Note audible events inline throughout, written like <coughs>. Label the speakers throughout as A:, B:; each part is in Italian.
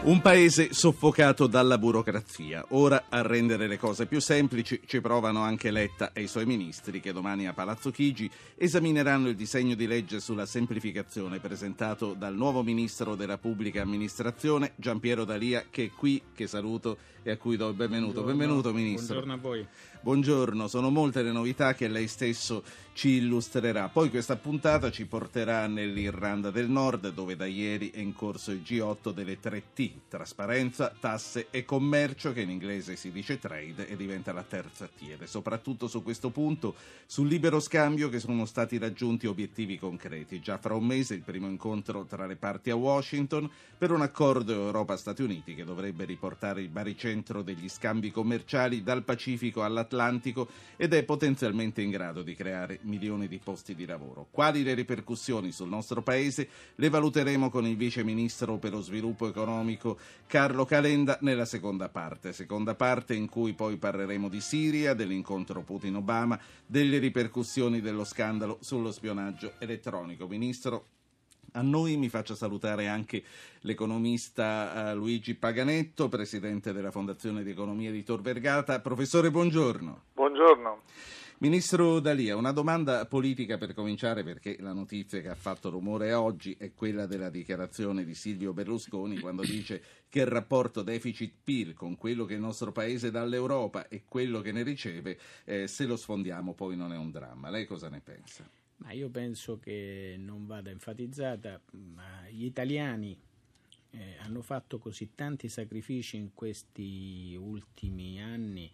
A: Un paese soffocato dalla burocrazia. Ora a rendere le cose più semplici ci provano anche Letta e i suoi ministri che domani a Palazzo Chigi esamineranno il disegno di legge sulla semplificazione presentato dal nuovo ministro della pubblica amministrazione Giampiero Dalia che è qui, che saluto e a cui do il benvenuto.
B: Buongiorno.
A: Benvenuto ministro.
B: Buongiorno a voi.
A: Buongiorno, sono molte le novità che lei stesso ci illustrerà. Poi questa puntata ci porterà nell'Irlanda del Nord, dove da ieri è in corso il G8 delle 3T, trasparenza, tasse e commercio, che in inglese si dice trade e diventa la terza T. Ed soprattutto su questo punto, sul libero scambio, che sono stati raggiunti obiettivi concreti. Già fra un mese il primo incontro tra le parti a Washington per un accordo Europa-Stati Uniti che dovrebbe riportare il baricentro degli scambi commerciali dal Pacifico all'Atlantico Atlantico ed è potenzialmente in grado di creare milioni di posti di lavoro. Quali le ripercussioni sul nostro Paese le valuteremo con il Vice Ministro per lo Sviluppo Economico Carlo Calenda nella seconda parte, seconda parte in cui poi parleremo di Siria, dell'incontro Putin-Obama, delle ripercussioni dello scandalo sullo spionaggio elettronico. Ministro, a noi mi faccio salutare anche l'economista eh, Luigi Paganetto, presidente della Fondazione di Economia di Tor Vergata. Professore, buongiorno.
C: Buongiorno.
A: Ministro Dalia, una domanda politica per cominciare perché la notizia che ha fatto rumore oggi è quella della dichiarazione di Silvio Berlusconi quando dice che il rapporto deficit-PIL con quello che il nostro paese dà all'Europa e quello che ne riceve, eh, se lo sfondiamo poi non è un dramma. Lei cosa ne pensa?
B: Ma io penso che non vada enfatizzata, ma gli italiani eh, hanno fatto così tanti sacrifici in questi ultimi anni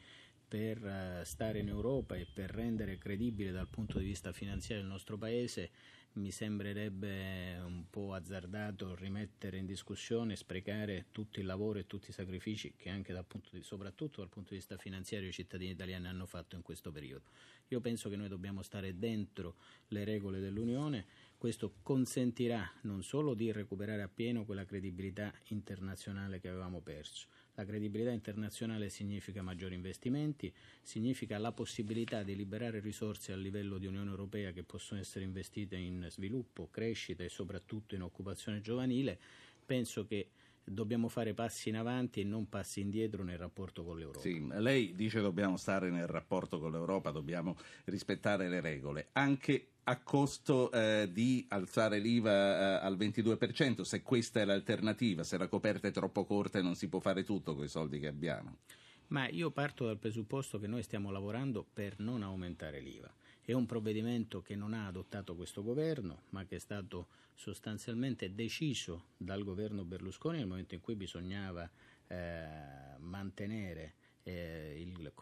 B: per uh, stare in Europa e per rendere credibile dal punto di vista finanziario il nostro paese, mi sembrerebbe un po' azzardato rimettere in discussione, sprecare tutto il lavoro e tutti i sacrifici che anche dal punto di, soprattutto dal punto di vista finanziario i cittadini italiani hanno fatto in questo periodo. Io penso che noi dobbiamo stare dentro le regole dell'Unione, questo consentirà non solo di recuperare appieno quella credibilità internazionale che avevamo perso, la credibilità internazionale significa maggiori investimenti, significa la possibilità di liberare risorse a livello di Unione Europea che possono essere investite in sviluppo, crescita e soprattutto in occupazione giovanile. Penso che dobbiamo fare passi in avanti e non passi indietro nel rapporto con l'Europa.
A: Sì, lei dice dobbiamo stare nel rapporto con l'Europa, dobbiamo rispettare le regole. Anche a costo eh, di alzare l'IVA eh, al 22%, se questa è l'alternativa, se la coperta è troppo corta e non si può fare tutto con i soldi che abbiamo.
B: Ma io parto dal presupposto che noi stiamo lavorando per non aumentare l'IVA. È un provvedimento che non ha adottato questo governo, ma che è stato sostanzialmente deciso dal governo Berlusconi nel momento in cui bisognava eh, mantenere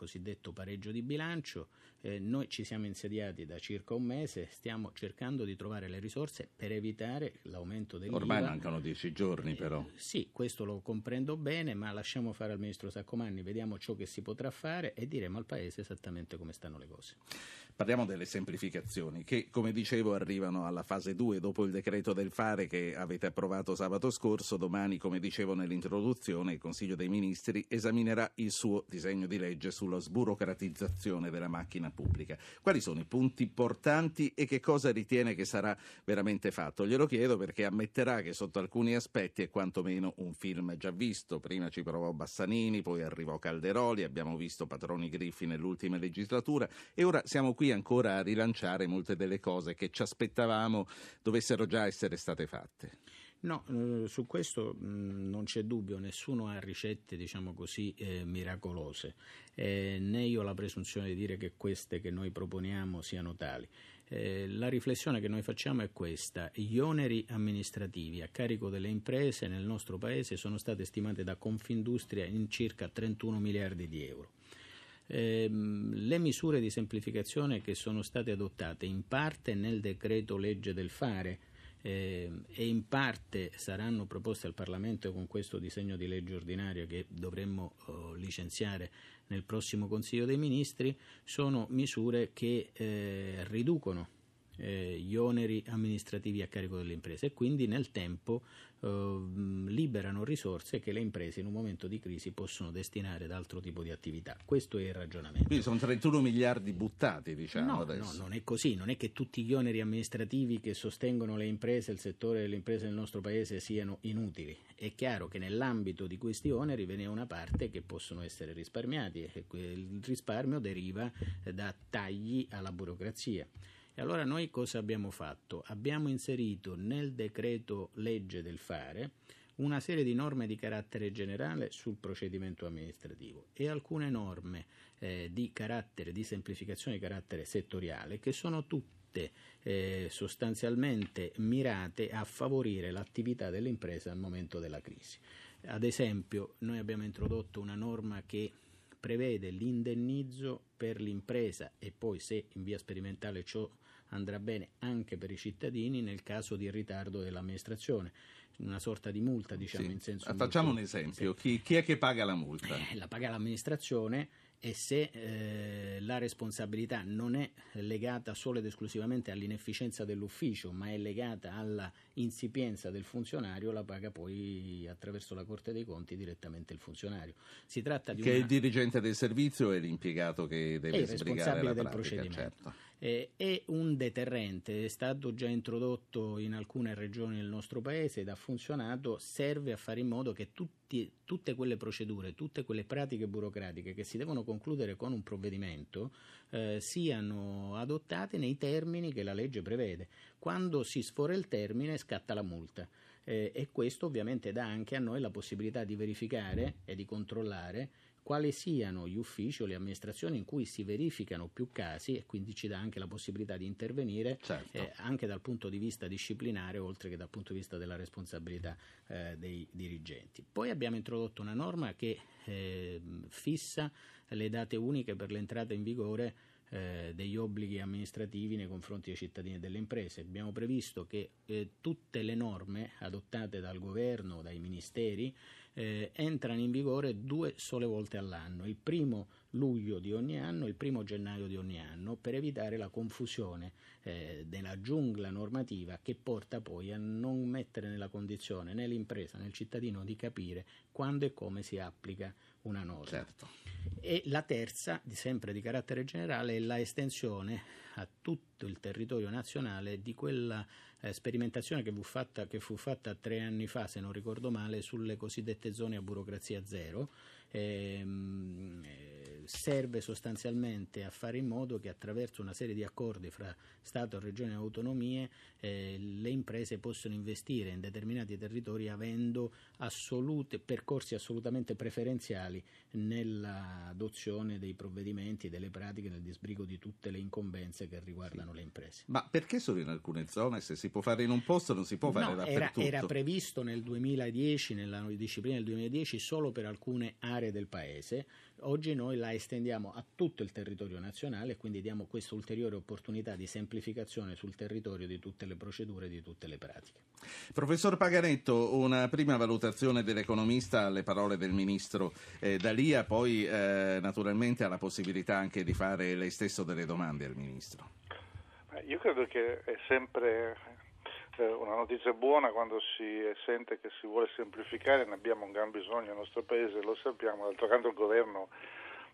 B: cosiddetto pareggio di bilancio. Eh, noi ci siamo insediati da circa un mese, stiamo cercando di trovare le risorse per evitare l'aumento dell'IVA.
A: Ormai mancano dieci giorni però.
B: Eh, sì, questo lo comprendo bene, ma lasciamo fare al Ministro Saccomanni, vediamo ciò che si potrà fare e diremo al Paese esattamente come stanno le cose.
A: Parliamo delle semplificazioni che, come dicevo, arrivano alla fase 2 dopo il decreto del fare che avete approvato sabato scorso. Domani, come dicevo nell'introduzione, il Consiglio dei Ministri esaminerà il suo disegno di legge sulla sburocratizzazione della macchina pubblica. Quali sono i punti importanti e che cosa ritiene che sarà veramente fatto? Glielo chiedo perché ammetterà che sotto alcuni aspetti è quantomeno un film già visto. Prima ci provò Bassanini, poi arrivò Calderoli, abbiamo visto Patroni Griffi nell'ultima legislatura e ora siamo qui ancora a rilanciare molte delle cose che ci aspettavamo dovessero già essere state fatte.
B: No, eh, su questo mm, non c'è dubbio, nessuno ha ricette, diciamo così, eh, miracolose, eh, né io ho la presunzione di dire che queste che noi proponiamo siano tali. Eh, la riflessione che noi facciamo è questa, gli oneri amministrativi a carico delle imprese nel nostro Paese sono stati stimati da Confindustria in circa 31 miliardi di euro. Eh, le misure di semplificazione che sono state adottate in parte nel decreto legge del fare eh, e in parte saranno proposte al Parlamento con questo disegno di legge ordinario che dovremmo oh, licenziare nel prossimo Consiglio dei Ministri, sono misure che eh, riducono eh, gli oneri amministrativi a carico delle imprese. E quindi nel tempo eh, liberano risorse che le imprese in un momento di crisi possono destinare ad altro tipo di attività. Questo è il ragionamento.
A: Quindi sono 31 miliardi buttati, diciamo
B: no,
A: adesso.
B: No, non è così, non è che tutti gli oneri amministrativi che sostengono le imprese, il settore delle imprese nel nostro paese siano inutili. È chiaro che nell'ambito di questi oneri ve ne è una parte che possono essere risparmiati e il risparmio deriva da tagli alla burocrazia. E allora noi cosa abbiamo fatto? Abbiamo inserito nel decreto legge del fare una serie di norme di carattere generale sul procedimento amministrativo e alcune norme eh, di carattere di semplificazione di carattere settoriale che sono tutte eh, sostanzialmente mirate a favorire l'attività delle imprese al momento della crisi. Ad esempio, noi abbiamo introdotto una norma che prevede l'indennizzo per l'impresa e poi se in via sperimentale ciò andrà bene anche per i cittadini nel caso di ritardo dell'amministrazione una sorta di multa, diciamo,
A: sì.
B: in senso
A: Facciamo
B: molto,
A: un esempio. Chi, chi, è che paga la multa?
B: Eh, la paga l'amministrazione e se eh, la responsabilità non è legata solo ed esclusivamente all'inefficienza dell'ufficio, ma è legata alla insipienza del funzionario, la paga poi attraverso la Corte dei Conti direttamente il funzionario. Si tratta di
A: che
B: una...
A: è il dirigente del servizio e l'impiegato che deve
B: è
A: responsabile
B: del
A: pratica,
B: procedimento.
A: Certo.
B: Eh, è un deterrente, è stato già introdotto in alcune regioni del nostro paese ed ha funzionato, serve a fare in modo che tutti, tutte quelle procedure, tutte quelle pratiche burocratiche che si devono concludere con un provvedimento eh, siano adottate nei termini che la legge prevede. Quando si sfora il termine scatta la multa. Eh, e questo ovviamente dà anche a noi la possibilità di verificare e di controllare quali siano gli uffici o le amministrazioni in cui si verificano più casi e quindi ci dà anche la possibilità di intervenire
A: certo.
B: eh, anche dal punto di vista disciplinare oltre che dal punto di vista della responsabilità eh, dei dirigenti. Poi abbiamo introdotto una norma che eh, fissa le date uniche per l'entrata in vigore eh, degli obblighi amministrativi nei confronti dei cittadini e delle imprese. Abbiamo previsto che eh, tutte le norme adottate dal governo, dai ministeri, eh, entrano in vigore due sole volte all'anno, il primo luglio di ogni anno e il primo gennaio di ogni anno, per evitare la confusione eh, della giungla normativa che porta poi a non mettere nella condizione né l'impresa né il cittadino di capire quando e come si applica una norma.
A: Certo.
B: E la terza, sempre di carattere generale, è la estensione a tutto il territorio nazionale di quella eh, sperimentazione che fu, fatta, che fu fatta tre anni fa, se non ricordo male, sulle cosiddette zone a burocrazia zero. Eh, serve sostanzialmente a fare in modo che attraverso una serie di accordi fra Stato, Regioni e autonomie eh, le imprese possano investire in determinati territori avendo assolute, percorsi assolutamente preferenziali nell'adozione dei provvedimenti, delle pratiche, nel disbrigo di tutte le incombenze che riguardano sì. le imprese.
A: Ma perché solo in alcune zone? Se si può fare in un posto non si può fare
B: no,
A: dappertutto?
B: Era, era previsto nel 2010, nella disciplina del 2010, solo per alcune aree del paese. Oggi noi la estendiamo a tutto il territorio nazionale e quindi diamo questa ulteriore opportunità di semplificazione sul territorio di tutte le procedure e di tutte le pratiche.
A: Professor Paganetto, una prima valutazione dell'economista alle parole del ministro eh, Dalia, poi eh, naturalmente ha la possibilità anche di fare lei stesso delle domande al ministro.
C: Io credo che è sempre una notizia buona quando si sente che si vuole semplificare, ne abbiamo un gran bisogno nel nostro Paese, lo sappiamo, d'altro canto il governo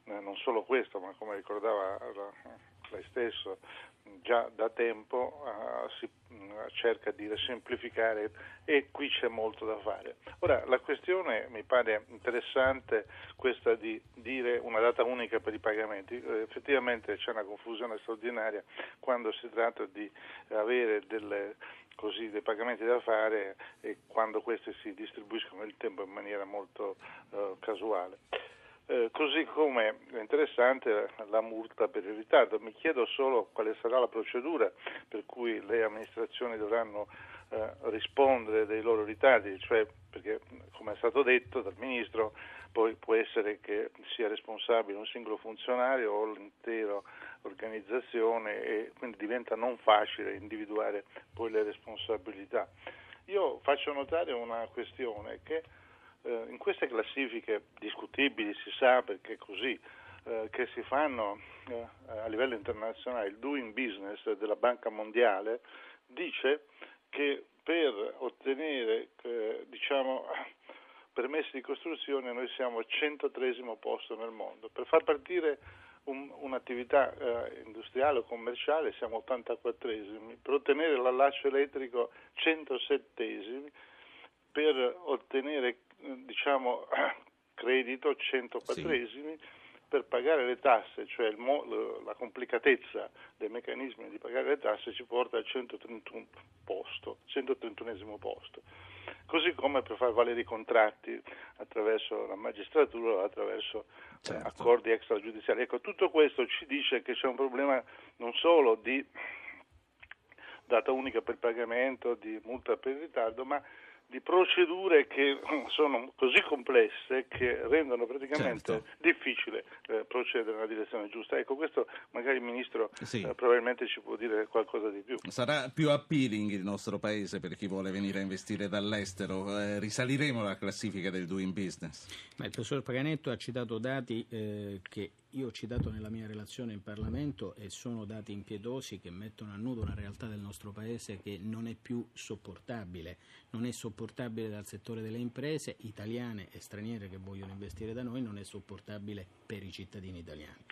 C: eh, non solo questo, ma come ricordava lei stesso, già da tempo uh, si uh, cerca di semplificare e qui c'è molto da fare. Ora, la questione mi pare interessante questa di dire una data unica per i pagamenti. Uh, effettivamente c'è una confusione straordinaria quando si tratta di avere delle, così, dei pagamenti da fare e quando questi si distribuiscono nel tempo in maniera molto casuale. Eh, così come è interessante la multa per il ritardo. Mi chiedo solo quale sarà la procedura per cui le amministrazioni dovranno eh, rispondere dei loro ritardi, cioè perché come è stato detto dal Ministro poi può essere che sia responsabile un singolo funzionario o l'intera organizzazione e quindi diventa non facile individuare poi le responsabilità. Io faccio notare una questione che eh, in queste classifiche discutibili si sa perché così eh, che si fanno eh, a livello internazionale, il Doing Business della Banca Mondiale, dice che per ottenere eh, diciamo, permessi di costruzione noi siamo al 103 posto nel mondo. Per far partire un, un'attività eh, industriale o commerciale siamo 84esimi, per ottenere l'allaccio elettrico 107esimi, per ottenere diciamo, <clears throat> credito 104esimi. Sì per pagare le tasse, cioè mo, la complicatezza dei meccanismi di pagare le tasse ci porta al 131 posto, 131 posto. Così come per far valere i contratti attraverso la magistratura o attraverso certo. accordi extragiudiziali. Ecco, tutto questo ci dice che c'è un problema non solo di data unica per pagamento, di multa per ritardo, ma di procedure che <clears throat> sono così complesse che rendono praticamente certo. difficile eh, procedere nella direzione giusta. Ecco, questo magari il Ministro sì. eh, probabilmente ci può dire qualcosa di più.
A: Sarà più appealing il nostro Paese per chi vuole venire a investire dall'estero. Eh, risaliremo la classifica del doing business.
B: Ma il professor Paganetto ha citato dati eh, che io ho citato nella mia relazione in Parlamento e sono dati impietosi che mettono a nudo una realtà del nostro Paese che non è più sopportabile. Non è sopportabile dal settore delle imprese italiane e straniere che vogliono investire da noi, non è sopportabile per i cittadini italiani.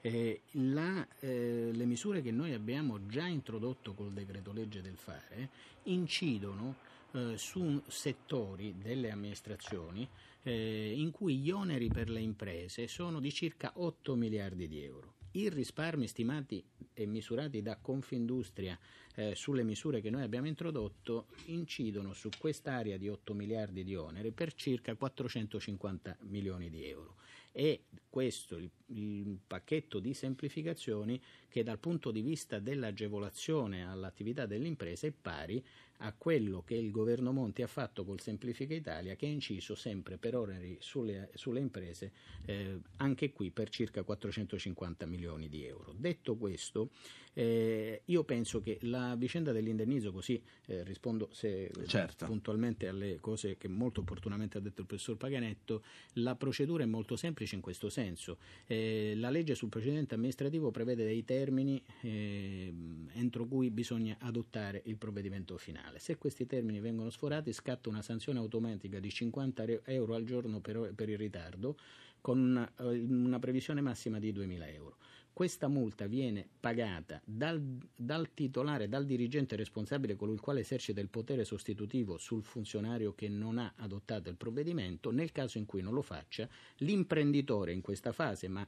B: Eh, la, eh, le misure che noi abbiamo già introdotto col decreto legge del fare incidono eh, su settori delle amministrazioni eh, in cui gli oneri per le imprese sono di circa 8 miliardi di euro. I risparmi stimati e misurati da Confindustria eh, sulle misure che noi abbiamo introdotto incidono su quest'area di 8 miliardi di oneri per circa 450 milioni di euro. E questo, il, il pacchetto di semplificazioni che dal punto di vista dell'agevolazione all'attività delle imprese è pari a quello che il governo Monti ha fatto col Semplifica Italia, che ha inciso sempre per oneri sulle, sulle imprese, eh, anche qui per circa 450 milioni di euro. Detto questo, eh, io penso che la vicenda dell'indennizzo, così eh, rispondo se, certo. puntualmente alle cose che molto opportunamente ha detto il professor Paganetto, la procedura è molto semplice in questo senso. Eh, la legge sul procedimento amministrativo prevede dei termini eh, entro cui bisogna adottare il provvedimento finale penale. Se questi termini vengono sforati scatta una sanzione automatica di 50 euro al giorno per, per il ritardo con una, eh, una previsione massima di 2.000 euro. Questa multa viene pagata dal, dal, titolare, dal dirigente responsabile, colui il quale esercita il potere sostitutivo sul funzionario che non ha adottato il provvedimento. Nel caso in cui non lo faccia, l'imprenditore in questa fase, ma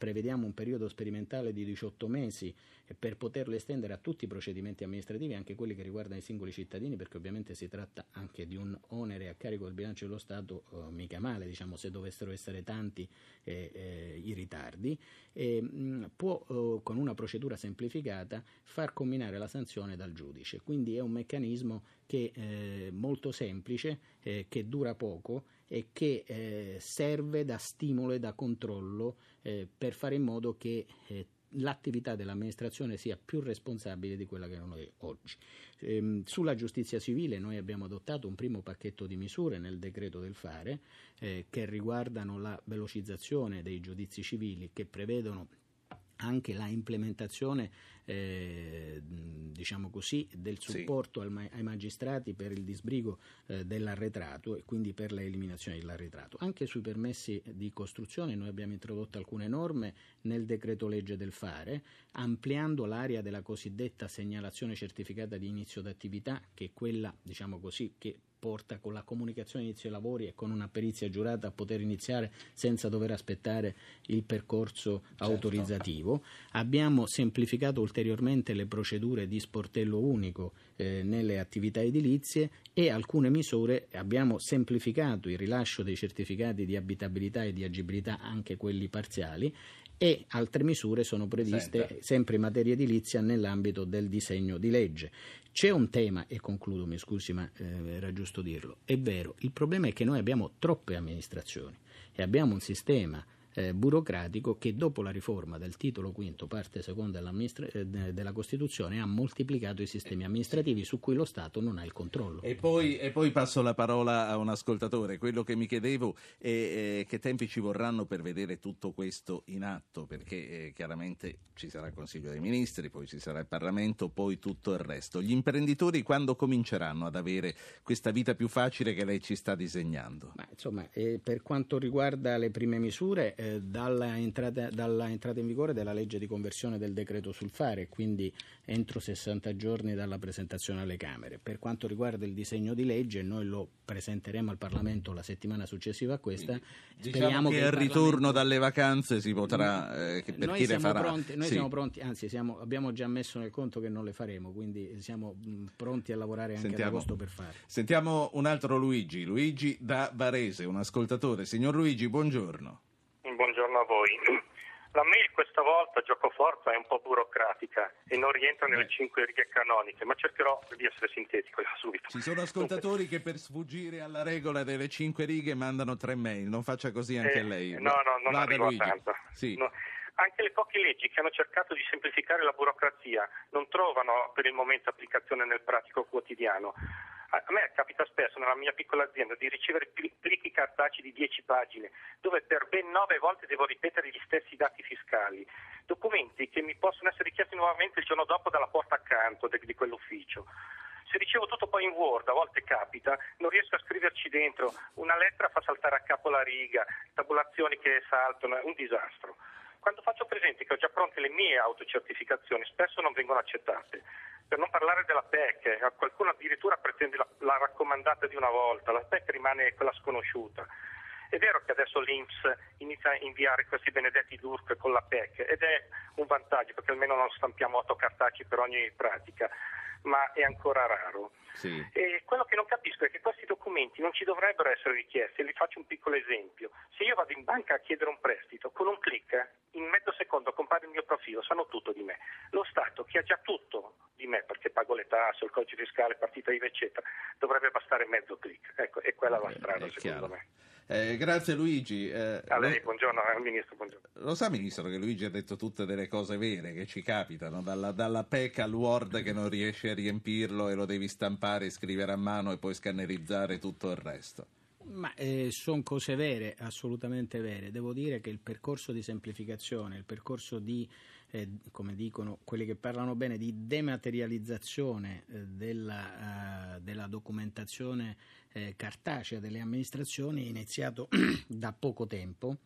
B: prevediamo un periodo sperimentale di 18 mesi per poterlo estendere a tutti i procedimenti amministrativi, anche quelli che riguardano i singoli cittadini, perché ovviamente si tratta anche di un onere a carico del bilancio dello Stato eh, mica male, diciamo, se dovessero essere tanti eh, eh, i ritardi, e, mh, può eh, con una procedura semplificata far combinare la sanzione dal giudice. Quindi è un meccanismo che è eh, molto semplice, eh, che dura poco e che eh, serve da stimolo e da controllo eh, per fare in modo che eh, l'attività dell'amministrazione sia più responsabile di quella che non è oggi. Ehm, sulla giustizia civile noi abbiamo adottato un primo pacchetto di misure nel decreto del fare eh, che riguardano la velocizzazione dei giudizi civili che prevedono anche la implementazione eh, diciamo così, del supporto sì. ai magistrati per il disbrigo eh, dell'arretrato e quindi per l'eliminazione dell'arretrato. Anche sui permessi di costruzione noi abbiamo introdotto alcune norme nel decreto legge del fare, ampliando l'area della cosiddetta segnalazione certificata di inizio d'attività, che è quella diciamo così, che porta con la comunicazione inizio ai lavori e con una perizia giurata a poter iniziare senza dover aspettare il percorso certo. autorizzativo. Abbiamo semplificato ulteriormente le procedure di sportello unico eh, nelle attività edilizie e alcune misure abbiamo semplificato il rilascio dei certificati di abitabilità e di agibilità, anche quelli parziali, e altre misure sono previste Senta. sempre in materia edilizia nell'ambito del disegno di legge. C'è un tema, e concludo, mi scusi, ma eh, era giusto dirlo, è vero, il problema è che noi abbiamo troppe amministrazioni e abbiamo un sistema eh, burocratico che dopo la riforma del titolo quinto, parte seconda eh, della Costituzione, ha moltiplicato i sistemi amministrativi su cui lo Stato non ha il controllo.
A: E poi, e poi passo la parola a un ascoltatore. Quello che mi chiedevo è eh, che tempi ci vorranno per vedere tutto questo in atto, perché eh, chiaramente ci sarà il Consiglio dei Ministri, poi ci sarà il Parlamento, poi tutto il resto. Gli imprenditori quando cominceranno ad avere questa vita più facile che lei ci sta disegnando?
B: Ma, insomma, eh, per quanto riguarda le prime misure, eh, dalla, entrata, dalla, entrata, in vigore della legge di conversione del decreto sul fare, quindi entro 60 giorni dalla presentazione alle Camere. Per quanto riguarda il disegno di legge, noi lo presenteremo al Parlamento la settimana successiva a questa.
A: Quindi, diciamo che, che al ritorno dalle vacanze si potrà, eh, per
B: noi
A: chi le farà.
B: Pronti, noi sì. siamo pronti, anzi siamo, abbiamo già messo nel conto che non le faremo, quindi siamo mh, pronti a lavorare anche sentiamo, ad agosto per fare.
A: Sentiamo un altro Luigi, Luigi da Varese, un ascoltatore. Signor Luigi, buongiorno
D: voi. La mail questa volta, gioco forza, è un po' burocratica e non rientra nelle cinque righe canoniche, ma cercherò di essere sintetico <laughs> subito.
A: Ci sono ascoltatori che per sfuggire alla regola delle cinque righe mandano tre mail, non faccia così anche
D: eh,
A: lei.
D: No, no, non Vada, arrivo Luigi. a tanto. Sì. No. Anche le poche leggi che hanno cercato di semplificare la burocrazia non trovano per il momento applicazione nel pratico quotidiano. A me capita spesso nella mia piccola azienda di ricevere plichi cartacei di 10 pagine dove per ben 9 volte devo ripetere gli stessi dati fiscali, documenti che mi possono essere richiesti nuovamente il giorno dopo dalla porta accanto de- di quell'ufficio. Se ricevo tutto poi in Word, a volte capita, non riesco a scriverci dentro, una lettera fa saltare a capo la riga, tabulazioni che saltano, è un disastro. Quando faccio presente che ho già pronte le mie autocertificazioni, spesso non vengono accettate. Per non parlare della PEC, qualcuno addirittura pretende la, la raccomandata di una volta, la PEC rimane quella sconosciuta. È vero che adesso l'Inps inizia a inviare questi benedetti DURC con la PEC ed è un vantaggio perché almeno non stampiamo otto cartacei per ogni pratica, ma è ancora raro. Sì. E quello che non capisco è che questi documenti non ci dovrebbero essere richiesti. Vi faccio un piccolo esempio. Se io vado in banca a chiedere un prestito, con un clic in mezzo secondo compare il mio profilo, sanno tutto di me. Lo Stato, che ha già tutto di me, perché pago le tasse, il codice fiscale, partita IVA, eccetera, dovrebbe bastare mezzo clic. Ecco, e quella è la strada, secondo chiaro. me.
A: Eh, grazie Luigi.
D: Eh, a lei, buongiorno, al Ministro, buongiorno.
A: Lo sa Ministro che Luigi ha detto tutte delle cose vere che ci capitano, dalla, dalla PEC al Word che non riesci a riempirlo e lo devi stampare, scrivere a mano e poi scannerizzare tutto il resto.
B: Ma eh, sono cose vere, assolutamente vere. Devo dire che il percorso di semplificazione, il percorso di, eh, come dicono quelli che parlano bene, di dematerializzazione eh, della, uh, della, documentazione eh, cartacea delle amministrazioni è iniziato <clears throat> da poco tempo.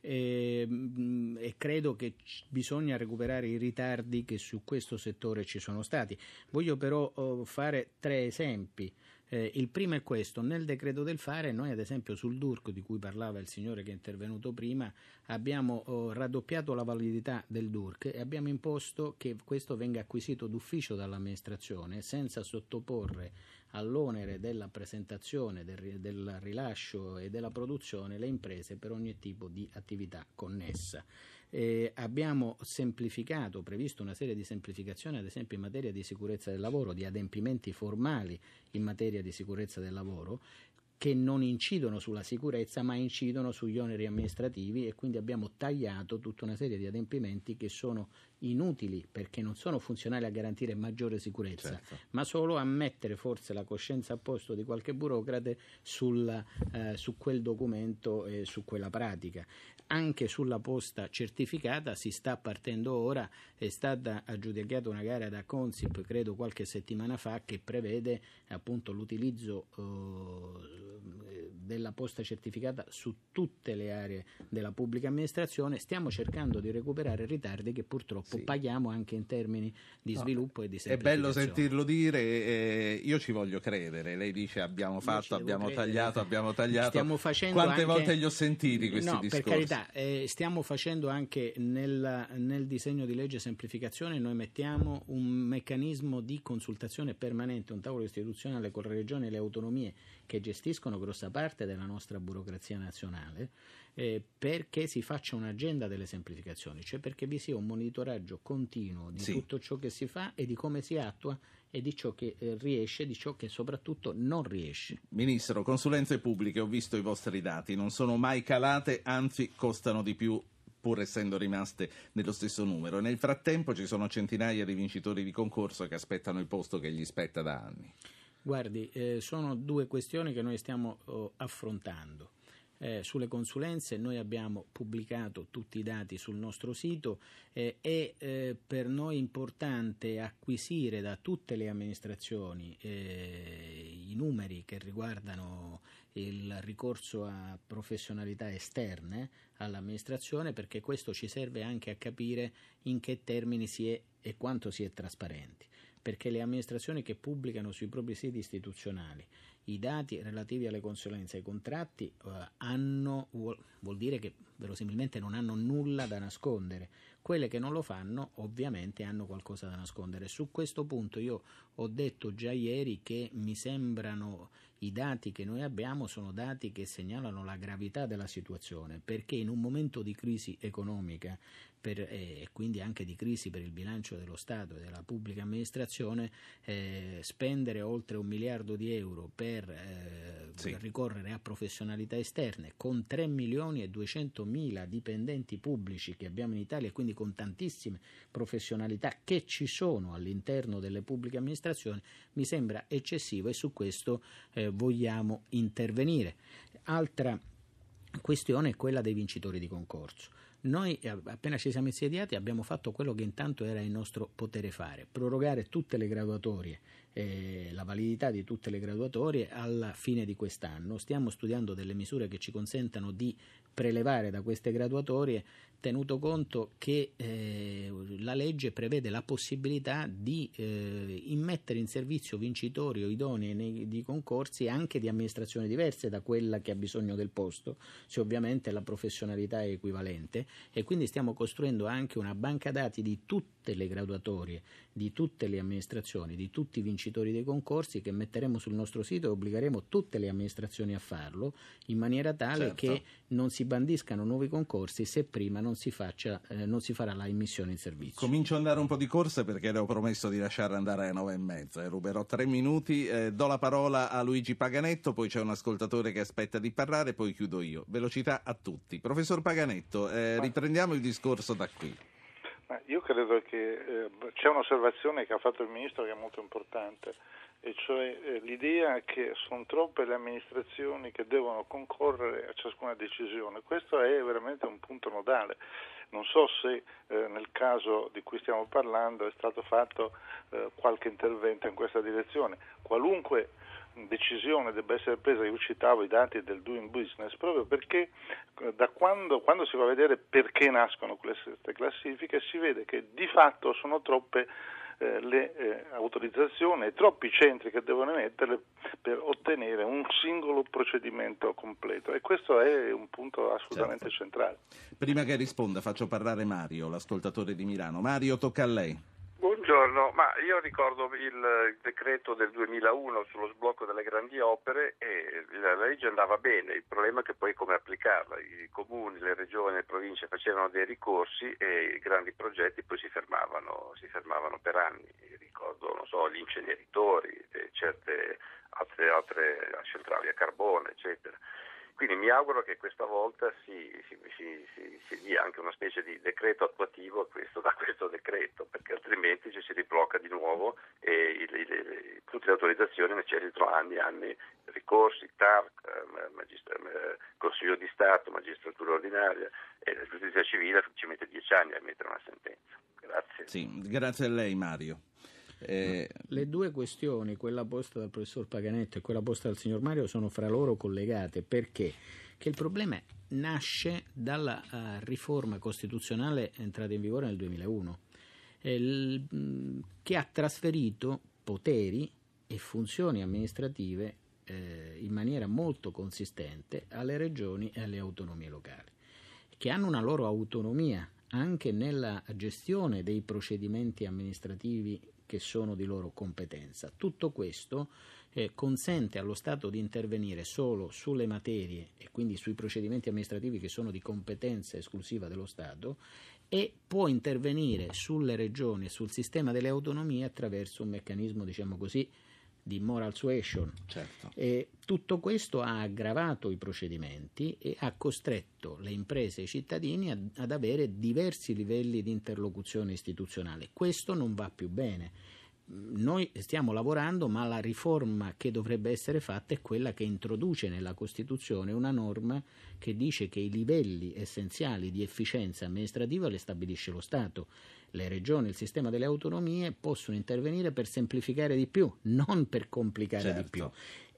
B: E, mm, e, credo che bisogna recuperare i ritardi che su questo settore ci sono stati. Voglio però oh, fare tre esempi. Eh, il primo è questo, nel decreto del fare noi ad esempio sul DURC di cui parlava il signore che è intervenuto prima abbiamo oh, raddoppiato la validità del DURC e abbiamo imposto che questo venga acquisito d'ufficio dall'amministrazione senza sottoporre all'onere della presentazione, del, del rilascio e della produzione le imprese per ogni tipo di attività connessa. Eh, abbiamo semplificato, previsto una serie di semplificazioni, ad esempio in materia di sicurezza del lavoro, di adempimenti formali in materia di sicurezza del lavoro, che non incidono sulla sicurezza ma incidono sugli oneri amministrativi e quindi abbiamo tagliato tutta una serie di adempimenti che sono inutili perché non sono funzionali a garantire maggiore sicurezza, certo. ma solo a mettere forse la coscienza a posto di qualche burocrate sul, eh, su quel documento e su quella pratica. Anche sulla posta certificata si sta partendo ora, è stata aggiudicata una gara da Consip credo qualche settimana fa che prevede appunto l'utilizzo eh, della posta certificata su tutte le aree della pubblica amministrazione. Stiamo cercando di recuperare ritardi che purtroppo sì. paghiamo anche in termini di sviluppo no, e di semplificazione.
A: È bello sentirlo dire, eh, io ci voglio credere. Lei dice abbiamo fatto, abbiamo credere. tagliato, abbiamo tagliato.
B: Stiamo facendo
A: Quante
B: anche...
A: volte li ho sentiti questi
B: no,
A: discorsi?
B: Per carità, eh, stiamo facendo anche nel, nel disegno di legge semplificazione, noi mettiamo un meccanismo di consultazione permanente, un tavolo istituzionale con le regioni e le autonomie che gestiscono grossa parte della nostra burocrazia nazionale eh, perché si faccia un'agenda delle semplificazioni, cioè perché vi sia un monitoraggio continuo di sì. tutto ciò che si fa e di come si attua e di ciò che eh, riesce e di ciò che soprattutto non riesce.
A: Ministro, consulenze pubbliche, ho visto i vostri dati, non sono mai calate, anzi costano di più pur essendo rimaste nello stesso numero. Nel frattempo ci sono centinaia di vincitori di concorso che aspettano il posto che gli spetta da anni.
B: Guardi, eh, sono due questioni che noi stiamo oh, affrontando. Eh, sulle consulenze noi abbiamo pubblicato tutti i dati sul nostro sito eh, è eh, per noi importante acquisire da tutte le amministrazioni eh, i numeri che riguardano il ricorso a professionalità esterne all'amministrazione perché questo ci serve anche a capire in che termini si è e quanto si è trasparenti perché le amministrazioni che pubblicano sui propri siti istituzionali i dati relativi alle consulenze e ai contratti eh, hanno, vuol, vuol, dire che verosimilmente non hanno nulla da nascondere. Quelle che non lo fanno ovviamente hanno qualcosa da nascondere. Su questo punto io ho detto già ieri che mi sembrano i dati che noi abbiamo sono dati che segnalano la gravità della situazione, perché in un momento di crisi economica per, eh, e quindi anche di crisi per il bilancio dello Stato e della pubblica amministrazione, eh, spendere oltre un miliardo di euro per eh, sì. ricorrere a professionalità esterne con 3 milioni e 200 mila dipendenti pubblici che abbiamo in Italia e quindi con tantissime professionalità che ci sono all'interno delle pubbliche amministrazioni, mi sembra eccessivo e su questo eh, vogliamo intervenire. Altra questione è quella dei vincitori di concorso. Noi eh, appena ci siamo insediati abbiamo fatto quello che intanto era il nostro potere fare, prorogare tutte le graduatorie, eh, la validità di tutte le graduatorie alla fine di quest'anno. Stiamo studiando delle misure che ci consentano di prelevare da queste graduatorie tenuto conto che eh, la legge prevede la possibilità di eh, immettere in servizio vincitori o idonei nei, di concorsi anche di amministrazioni diverse da quella che ha bisogno del posto, se ovviamente la professionalità è equivalente e quindi stiamo costruendo anche una banca dati di tutte le graduatorie, di tutte le amministrazioni, di tutti i vincitori dei concorsi che metteremo sul nostro sito e obbligheremo tutte le amministrazioni a farlo in maniera tale certo. che non si bandiscano nuovi concorsi se prima non si, faccia, eh, non si farà la immissione in servizio.
A: Comincio ad andare un po' di corsa perché le ho promesso di lasciare andare alle nove e mezza. Eh, ruberò tre minuti. Eh, do la parola a Luigi Paganetto, poi c'è un ascoltatore che aspetta di parlare, poi chiudo io. Velocità a tutti. Professor Paganetto, eh, riprendiamo il discorso da qui.
C: io credo che eh, c'è un'osservazione che ha fatto il Ministro che è molto importante e cioè eh, l'idea che sono troppe le amministrazioni che devono concorrere a ciascuna decisione. Questo è veramente un punto nodale. Non so se eh, nel caso di cui stiamo parlando è stato fatto eh, qualche intervento in questa direzione. Qualunque decisione debba essere presa, io citavo i dati del doing business, proprio perché eh, da quando, quando si va a vedere perché nascono queste classifiche si vede che di fatto sono troppe eh, le eh, autorizzazioni e troppi centri che devono emetterle per ottenere un singolo procedimento completo e questo è un punto assolutamente certo. centrale.
A: Prima che risponda faccio parlare Mario, l'ascoltatore di Milano. Mario, tocca a lei.
E: Buongiorno, ma io ricordo il decreto del 2001 sullo sblocco delle grandi opere e la legge andava bene, il problema è che poi come applicarla, i comuni, le regioni, le province facevano dei ricorsi e i grandi progetti poi si fermavano, si fermavano per anni, ricordo so, gli inceneritori, certe altre, altre centrali a carbone, eccetera. Quindi mi auguro che questa volta si, si, si, si, dia anche una specie di decreto attuativo a questo, da questo decreto, perché altrimenti ci si riblocca di nuovo e il, il, il, tutte le autorizzazioni necessitano anni e anni ricorsi, TARC, eh, magistra, eh, Consiglio di Stato, magistratura ordinaria e la giustizia civile ci mette dieci anni a emettere una sentenza. Grazie.
A: Sì, grazie a lei Mario.
B: Eh... Le due questioni, quella posta dal professor Paganetto e quella posta dal signor Mario, sono fra loro collegate. Perché? Che il problema nasce dalla uh, riforma costituzionale entrata in vigore nel 2001, eh, che ha trasferito poteri e funzioni amministrative eh, in maniera molto consistente alle regioni e alle autonomie locali, che hanno una loro autonomia anche nella gestione dei procedimenti amministrativi che sono di loro competenza. Tutto questo eh, consente allo Stato di intervenire solo sulle materie e quindi sui procedimenti amministrativi che sono di competenza esclusiva dello Stato e può intervenire sulle regioni e sul sistema delle autonomie attraverso un meccanismo, diciamo così, di moral suasion. Certo. E tutto questo ha aggravato i procedimenti e ha costretto le imprese e i cittadini ad, ad avere diversi livelli di interlocuzione istituzionale. Questo non va più bene noi stiamo lavorando, ma la riforma che dovrebbe essere fatta è quella che introduce nella Costituzione una norma che dice che i livelli essenziali di efficienza amministrativa le stabilisce lo Stato. Le regioni, il sistema delle autonomie possono intervenire per semplificare di più, non per complicare certo. di più.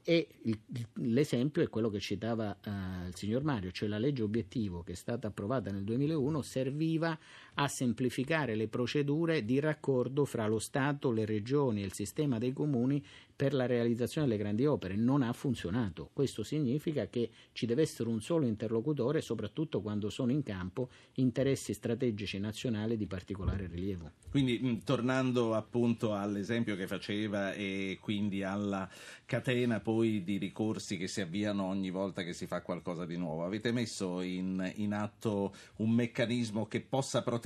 B: E il, l'esempio è quello che citava uh, il signor Mario, cioè la legge obiettivo che è stata approvata nel 2001 serviva a semplificare le procedure di raccordo fra lo Stato, le regioni e il sistema dei comuni per la realizzazione delle grandi opere. Non ha funzionato. Questo significa che ci deve essere un solo interlocutore, soprattutto quando sono in campo interessi strategici nazionali di particolare rilievo.
A: Quindi, mh, tornando appunto all'esempio che faceva e quindi alla catena poi di ricorsi che si avviano ogni volta che si fa qualcosa di nuovo, avete messo in, in atto un meccanismo che possa proteggere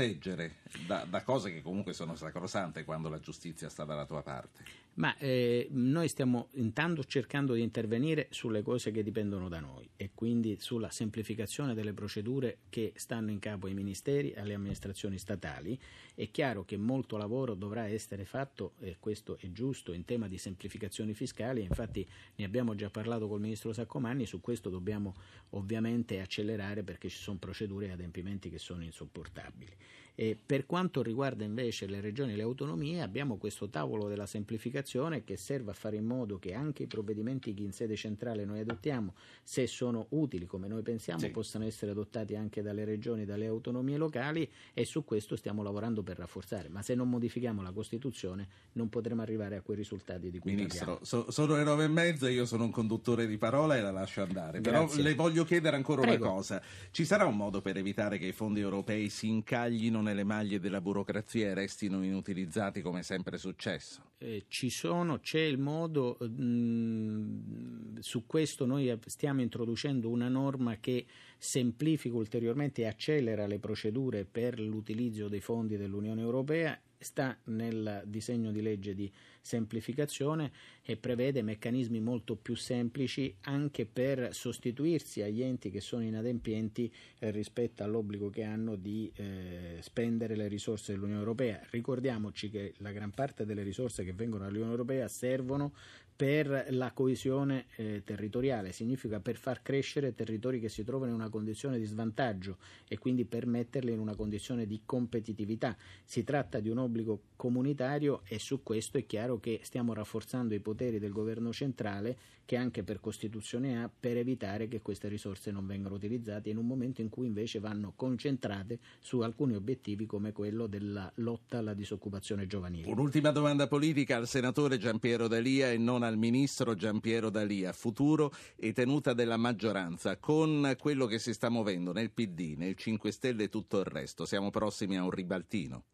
A: da, da cose che comunque sono sacrosante quando la giustizia sta dalla tua parte?
B: Ma eh, noi stiamo intanto cercando di intervenire sulle cose che dipendono da noi e quindi sulla semplificazione delle procedure che stanno in capo ai ministeri e alle amministrazioni statali. È chiaro che molto lavoro dovrà essere fatto, e questo è giusto, in tema di semplificazioni fiscali, infatti ne abbiamo già parlato col Ministro Saccomanni, su questo dobbiamo ovviamente accelerare perché ci sono procedure e adempimenti che sono insopportabili. E per quanto riguarda invece le regioni e le autonomie, abbiamo questo tavolo della semplificazione che serve a fare in modo che anche i provvedimenti che in sede centrale noi adottiamo, se sono utili come noi pensiamo, sì. possano essere adottati anche dalle regioni e dalle autonomie locali e su questo stiamo lavorando per rafforzare. Ma se non modifichiamo la Costituzione non potremo arrivare a quei risultati di cui
A: Ministro, so, sono le nove e mezza, io sono un conduttore di parola e la lascio andare. Però Grazie. le voglio chiedere ancora Prego. una cosa. Ci sarà un modo per evitare che i fondi europei si incaglino nelle maglie della burocrazia restino inutilizzati come è sempre successo?
B: Eh, ci sono, c'è il modo, mh, mm, su questo noi stiamo introducendo una norma che semplifica ulteriormente e accelera le procedure per l'utilizzo dei fondi dell'Unione Europea sta nel disegno di legge di semplificazione e prevede meccanismi molto più semplici anche per sostituirsi agli enti che sono inadempienti eh, rispetto all'obbligo che hanno di eh, spendere le risorse dell'Unione Europea. Ricordiamoci che la gran parte delle risorse che vengono dall'Unione Europea servono per la coesione eh, territoriale, significa per far crescere territori che si trovano in una condizione di svantaggio e quindi per metterli in una condizione di competitività. Si tratta di un obbligo comunitario e su questo è chiaro che stiamo rafforzando i poteri del governo centrale che anche per Costituzione ha per evitare che queste risorse non vengano utilizzate in un momento in cui invece vanno concentrate su alcuni obiettivi come quello della lotta alla disoccupazione giovanile.
A: Un'ultima domanda politica al senatore Giampiero Dalia e non al ministro Giampiero Dalia. Futuro e tenuta della maggioranza con quello che si sta muovendo nel PD, nel 5 Stelle e tutto il resto. Siamo prossimi a un ribaltino.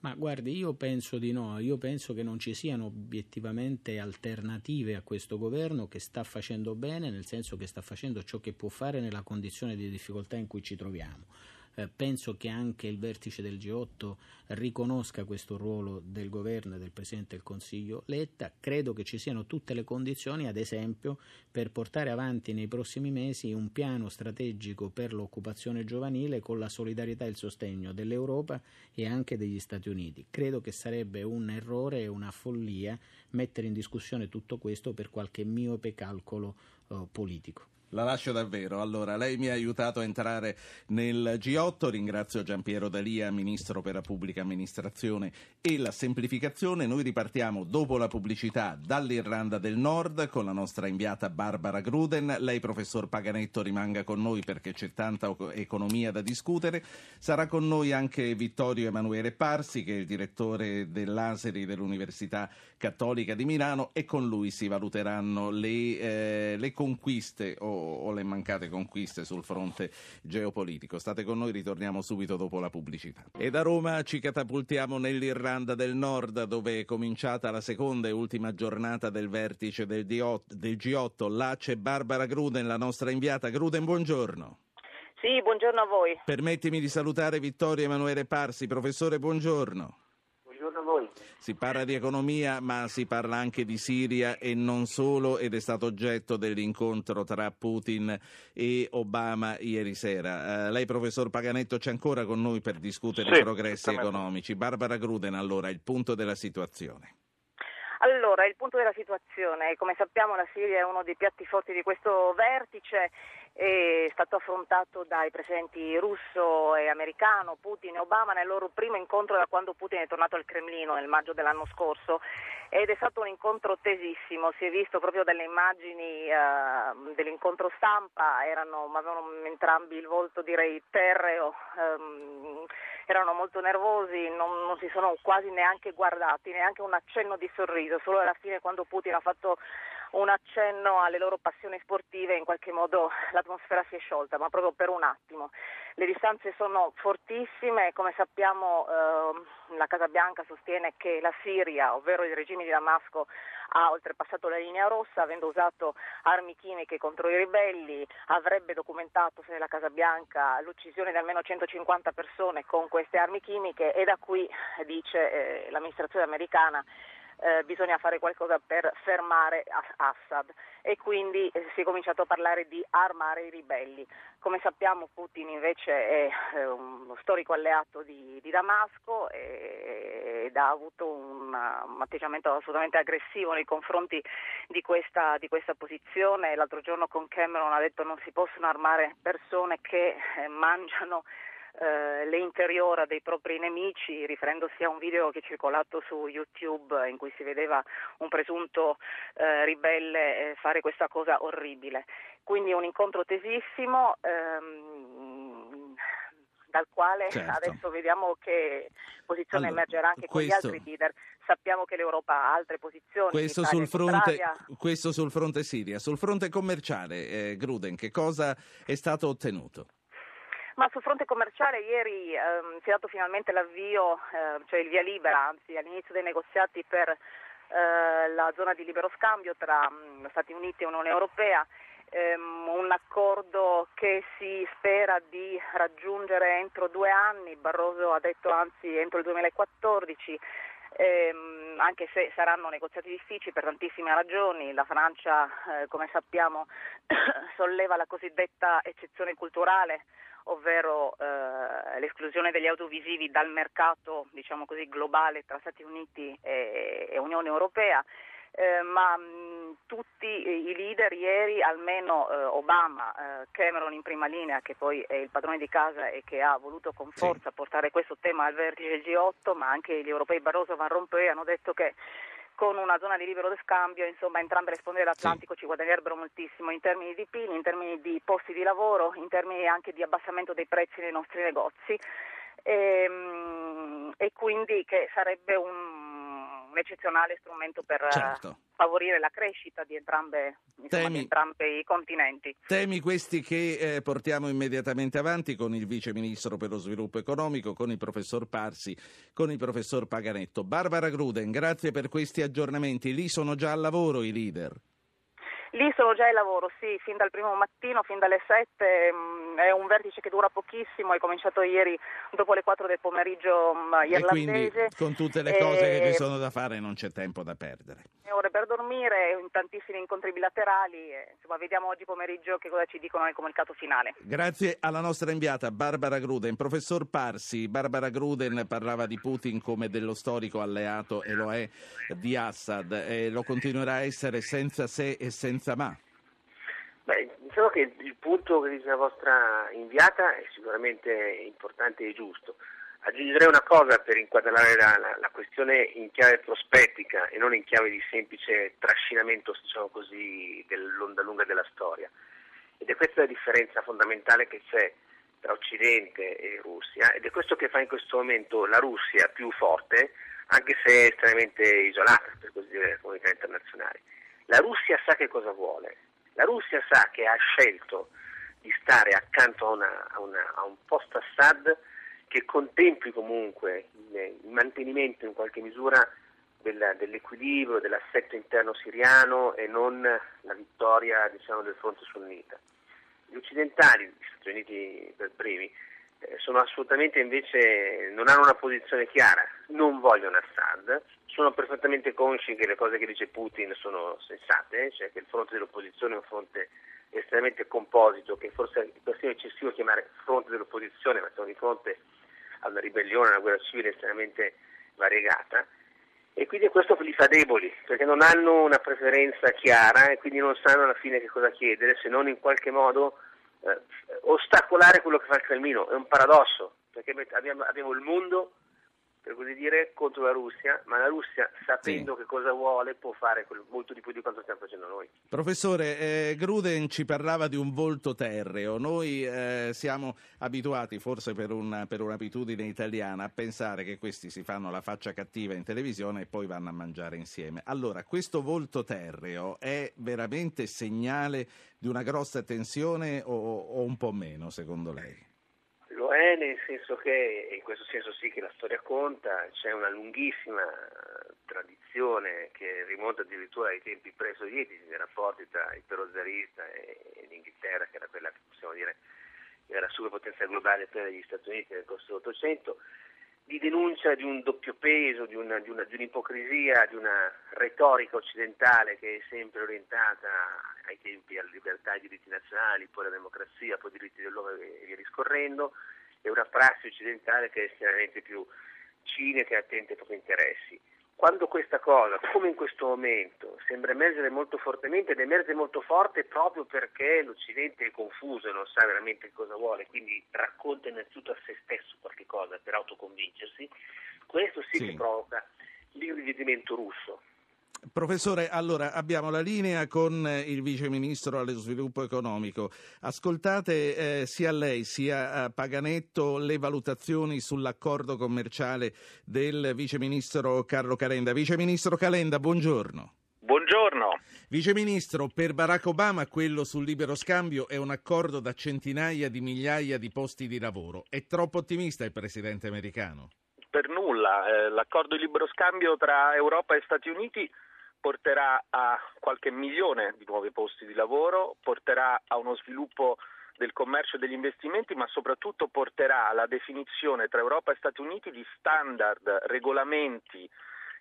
B: Ma guardi, io penso di no, io penso che non ci siano obiettivamente alternative a questo governo che sta facendo bene, nel senso che sta facendo ciò che può fare nella condizione di difficoltà in cui ci troviamo. Eh, penso che anche il vertice del G8 riconosca questo ruolo del governo e del Presidente del Consiglio Letta. Credo che ci siano tutte le condizioni, ad esempio, per portare avanti nei prossimi mesi un piano strategico per l'occupazione giovanile con la solidarietà e il sostegno dell'Europa e anche degli Stati Uniti. Credo che sarebbe un errore e una follia mettere in discussione tutto questo per qualche miope calcolo eh, politico.
A: La lascio davvero. Allora, lei mi ha aiutato a entrare nel G8. Ringrazio Giampiero Dalia, Ministro per la Pubblica Amministrazione e la Semplificazione. Noi ripartiamo dopo la pubblicità dall'Irlanda del Nord con la nostra inviata Barbara Gruden. Lei, professor Paganetto, rimanga con noi perché c'è tanta economia da discutere. Sarà con noi anche Vittorio Emanuele Parsi, che è il direttore dell'Aseri dell'Università Cattolica di Milano e con lui si valuteranno le, eh, le conquiste o o le mancate conquiste sul fronte geopolitico. State con noi, ritorniamo subito dopo la pubblicità. E da Roma ci catapultiamo nell'Irlanda del Nord dove è cominciata la seconda e ultima giornata del vertice del, G8. Là c'è Barbara Gruden, la nostra inviata. Gruden, buongiorno.
F: Sì, buongiorno a voi.
A: Permettimi di salutare Vittorio Emanuele Parsi. Professore, buongiorno.
G: Voi.
A: Si parla di economia, ma si parla anche di Siria e non solo, ed è stato oggetto dell'incontro tra Putin e Obama ieri sera. Uh, lei, professor Paganetto, c'è ancora con noi per discutere
C: sì,
A: i progressi economici. Barbara Gruden, allora, il punto della situazione.
F: Allora, il punto della situazione, come sappiamo la Siria è uno dei piatti forti di questo vertice, è stato affrontato dai presidenti russo e americano, Putin e Obama nel loro primo incontro da quando Putin è tornato al Cremlino nel maggio dell'anno scorso ed è stato un incontro tesissimo, si è visto proprio dalle immagini uh, dell'incontro stampa, erano, avevano entrambi il volto direi terreo. Um, erano molto nervosi, non, non si sono quasi neanche guardati, neanche un accenno di sorriso, solo alla fine quando Putin ha fatto un accenno alle loro passioni sportive, in qualche modo l'atmosfera si è sciolta, ma proprio per un attimo. Le distanze sono fortissime, come sappiamo eh, la Casa Bianca sostiene che la Siria, ovvero il regime di Damasco, ha oltrepassato la linea rossa avendo usato armi chimiche contro i ribelli, avrebbe documentato se la Casa Bianca l'uccisione di almeno 150 persone con queste armi chimiche e da qui dice eh, l'amministrazione americana eh, bisogna fare qualcosa per fermare Assad e quindi eh, si è cominciato a parlare di armare i ribelli. Come sappiamo Putin invece è eh, uno storico alleato di, di Damasco ed ha avuto un, un, atteggiamento assolutamente aggressivo nei confronti di questa, di questa posizione. L'altro giorno con Cameron ha detto non si possono armare persone che eh, mangiano eh, le interiora dei propri nemici, riferendosi a un video che è circolato su YouTube in cui si vedeva un presunto eh, ribelle eh, fare questa cosa orribile. Quindi un incontro tesissimo. Ehm, dal quale certo. adesso vediamo che posizione allora, emergerà anche questo, con gli altri leader. Sappiamo che l'Europa ha altre posizioni.
A: Questo, sul fronte, questo sul fronte, Siria. Sul fronte commerciale, eh, Gruden, che cosa è stato ottenuto?
F: Ma sul fronte commerciale ieri ehm, si è dato finalmente l'avvio, eh, cioè il via libera, anzi all'inizio dei negoziati per eh, la zona di libero scambio tra mh, mm, Stati Uniti e Unione Europea, ehm, un accordo che si spera di raggiungere entro due anni, Barroso ha detto anzi entro il 2014. Ehm, anche se saranno negoziati difficili per tantissime ragioni, la Francia, eh, come sappiamo, <coughs> solleva la cosiddetta eccezione culturale ovvero eh, l'esclusione degli audiovisivi dal mercato diciamo così, globale tra Stati Uniti e, e Unione Europea. Eh, ma mh, tutti i leader ieri, almeno eh, Obama, eh, Cameron in prima linea, che poi è il padrone di casa e che ha voluto con forza sì. portare questo tema al vertice del G8, ma anche gli europei Barroso e Van Rompuy hanno detto che con una zona di libero scambio, insomma entrambe le sponde dell'Atlantico sì. ci guadagnerebbero moltissimo in termini di PIL, in termini di posti di lavoro, in termini anche di abbassamento dei prezzi nei nostri negozi e, ehm, e quindi che sarebbe un un eccezionale strumento per certo. favorire la crescita di, entrambe, insomma, temi, di entrambi i continenti.
A: Temi questi che eh, portiamo immediatamente avanti con il Vice Ministro per lo Sviluppo Economico, con il Professor Parsi, con il Professor Paganetto. Barbara Gruden, grazie per questi aggiornamenti. Lì sono già al lavoro i leader.
F: Lì sono già in lavoro, sì, fin dal primo mattino, fin dalle 7, mh, mm, è un vertice che dura pochissimo, è cominciato ieri dopo le 4 del pomeriggio mh, mm, irlandese.
A: E quindi con tutte le cose e... che ci sono da fare non c'è tempo da perdere.
F: Ore per dormire, tantissimi incontri bilaterali, e, insomma vediamo oggi pomeriggio che cosa ci dicono nel comunicato finale.
A: Grazie alla nostra inviata Barbara Gruden. Professor Parsi, Barbara Gruden parlava di Putin come dello storico alleato e lo è di Assad e lo continuerà a essere senza se e senza senza ma.
G: Beh, diciamo che il punto che dice la vostra inviata è sicuramente importante e giusto. Aggiungerei una cosa per inquadrare la, la, la, questione in chiave prospettica e non in chiave di semplice trascinamento, diciamo così, dell'onda lunga della storia. Ed è questa la differenza fondamentale che c'è tra Occidente e Russia ed è questo che fa in questo momento la Russia più forte, anche se estremamente isolata, per così dire, dalla comunità internazionale. La Russia sa che cosa vuole. La Russia sa che ha scelto di stare accanto a, una, a, una, a un post Assad che contempli comunque il, mantenimento in qualche misura del, dell'equilibrio, dell'assetto interno siriano e non la vittoria diciamo, del fronte sunnita. Gli occidentali, gli Stati Uniti per primi, sono assolutamente invece, non hanno una posizione chiara, non vogliono Assad, sono perfettamente consci che le cose che dice Putin sono sensate, cioè che il fronte dell'opposizione è un fronte estremamente composito, che forse è persino eccessivo chiamare fronte dell'opposizione, ma siamo di fronte a una ribellione, a una guerra civile estremamente variegata. E quindi questo li fa deboli perché non hanno una preferenza chiara e quindi non sanno alla fine che cosa chiedere se non in qualche modo eh, ostacolare quello che fa il Cremlino. È un paradosso perché abbiamo, abbiamo il mondo per così dire, contro la Russia, ma la Russia, sapendo sì. che cosa vuole, può fare molto di più di quanto stiamo facendo noi.
A: Professore, eh, Gruden ci parlava di un volto terreo. Noi eh, siamo abituati, forse per, una, per un'abitudine italiana, a pensare che questi si fanno la faccia cattiva in televisione e poi vanno a mangiare insieme. Allora, questo volto terreo è veramente segnale di una grossa tensione o, o un po' meno, secondo lei?
G: È nel senso che, in questo senso sì che la storia conta, c'è una lunghissima tradizione che rimonta addirittura ai tempi pre-sovietici dei rapporti tra il perozarista e l'Inghilterra, che era quella che possiamo dire era la superpotenza globale prima degli Stati Uniti nel corso dell'Ottocento, di denuncia di un doppio peso, di, una, di, una, di, un'ipocrisia, di una retorica occidentale che è sempre orientata ai tempi alla libertà ai diritti nazionali, poi alla democrazia, poi ai diritti dell'uomo e via discorrendo, e una prassi occidentale che è estremamente più cinica e attenta ai propri interessi. Quando questa cosa, come in questo momento, sembra emergere molto fortemente ed emerge molto forte proprio perché l'Occidente è confuso e non sa veramente cosa vuole, quindi racconta innanzitutto a se stesso qualche cosa per autoconvincersi, questo sì, sì. che provoca l'irrivedimento russo.
A: Professore, allora abbiamo la linea con eh, il Vice Ministro allo Sviluppo Economico. Ascoltate eh, sia lei sia eh, Paganetto le valutazioni sull'accordo commerciale del Vice Ministro Carlo Calenda. Vice Ministro Calenda, buongiorno.
H: Buongiorno.
A: Vice Ministro, per Barack Obama quello sul libero scambio è un accordo da centinaia di migliaia di posti di lavoro. È troppo ottimista il Presidente americano?
H: Per nulla. Eh, l'accordo di libero scambio tra Europa e Stati Uniti porterà a qualche milione di nuovi posti di lavoro, porterà a uno sviluppo del commercio e degli investimenti, ma soprattutto porterà alla definizione tra Europa e Stati Uniti di standard, regolamenti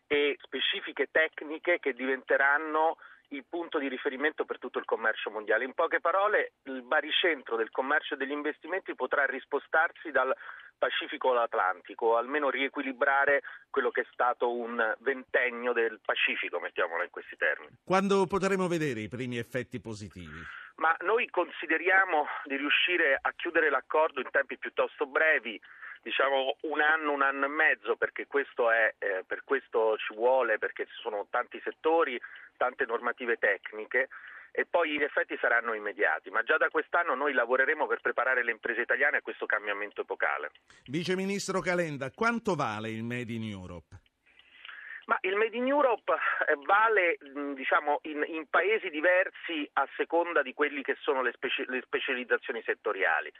H: e specifiche tecniche che diventeranno il punto di riferimento per tutto il commercio mondiale. In poche parole, il baricentro del commercio e degli investimenti potrà rispostarsi dal Pacifico all'Atlantico, o almeno riequilibrare quello che è stato un ventennio del Pacifico, mettiamolo in questi termini.
A: Quando potremo vedere i primi effetti positivi?
H: Ma noi consideriamo di riuscire a chiudere l'accordo in tempi piuttosto brevi, diciamo un anno, un anno e mezzo, perché questo è, eh, per questo ci vuole, perché ci sono tanti settori, tante normative tecniche e poi gli effetti saranno immediati, ma già da quest'anno noi lavoreremo per preparare le imprese italiane a questo cambiamento epocale.
A: Vice Ministro Calenda, quanto vale il Made in Europe?
H: Ma il Made in Europe eh, vale diciamo, in, in, paesi diversi a seconda di quelli che sono le, speci- le specializzazioni settoriali.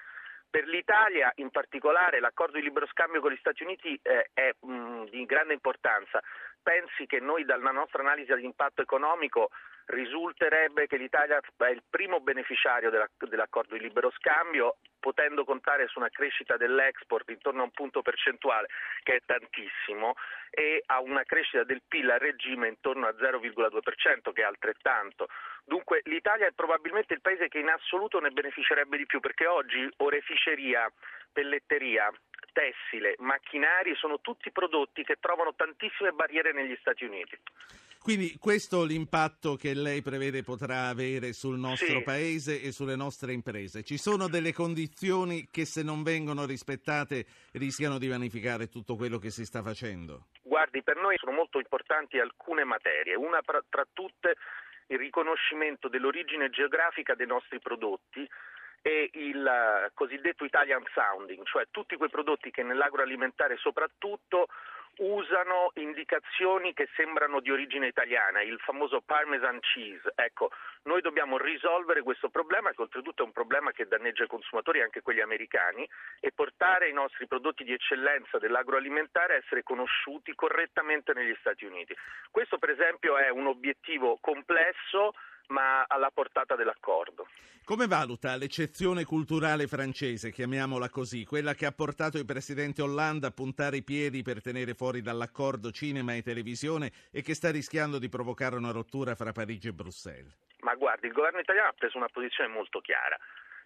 H: Per l'Italia in particolare l'accordo di libero scambio con gli Stati Uniti eh, è mh, di grande importanza. Pensi che noi dalla nostra analisi dell'impatto economico risulterebbe che l'Italia è il primo beneficiario della, dell'accordo di libero scambio, potendo contare su una crescita dell'export intorno a un punto percentuale, che è tantissimo, e a una crescita del PIL a regime intorno a 0,2%, che è altrettanto. Dunque l'Italia è probabilmente il paese che in assoluto ne beneficerebbe di più, perché oggi oreficeria, pelletteria, tessile, macchinari sono tutti prodotti che trovano tantissime barriere negli Stati Uniti.
A: Quindi questo è l'impatto che lei prevede potrà avere sul nostro sì. paese e sulle nostre imprese. Ci sono delle condizioni che se non vengono rispettate rischiano di vanificare tutto quello che si sta facendo?
H: Guardi, per noi sono molto importanti alcune materie. Una tra, tra tutte il riconoscimento dell'origine geografica dei nostri prodotti e il cosiddetto Italian sounding, cioè tutti quei prodotti che nell'agroalimentare soprattutto usano indicazioni che sembrano di origine italiana, il famoso parmesan cheese. Ecco, noi dobbiamo risolvere questo problema, che oltretutto è un problema che danneggia i consumatori, anche quelli americani, e portare i nostri prodotti di eccellenza dell'agroalimentare a essere conosciuti correttamente negli Stati Uniti. Questo per esempio è un obiettivo complesso ma alla portata dell'accordo.
A: Come valuta l'eccezione culturale francese, chiamiamola così, quella che ha portato il presidente Hollande a puntare i piedi per tenere fuori dall'accordo cinema e televisione e che sta rischiando di provocare una rottura fra Parigi e Bruxelles?
H: Ma guardi, il governo italiano ha preso una posizione molto chiara.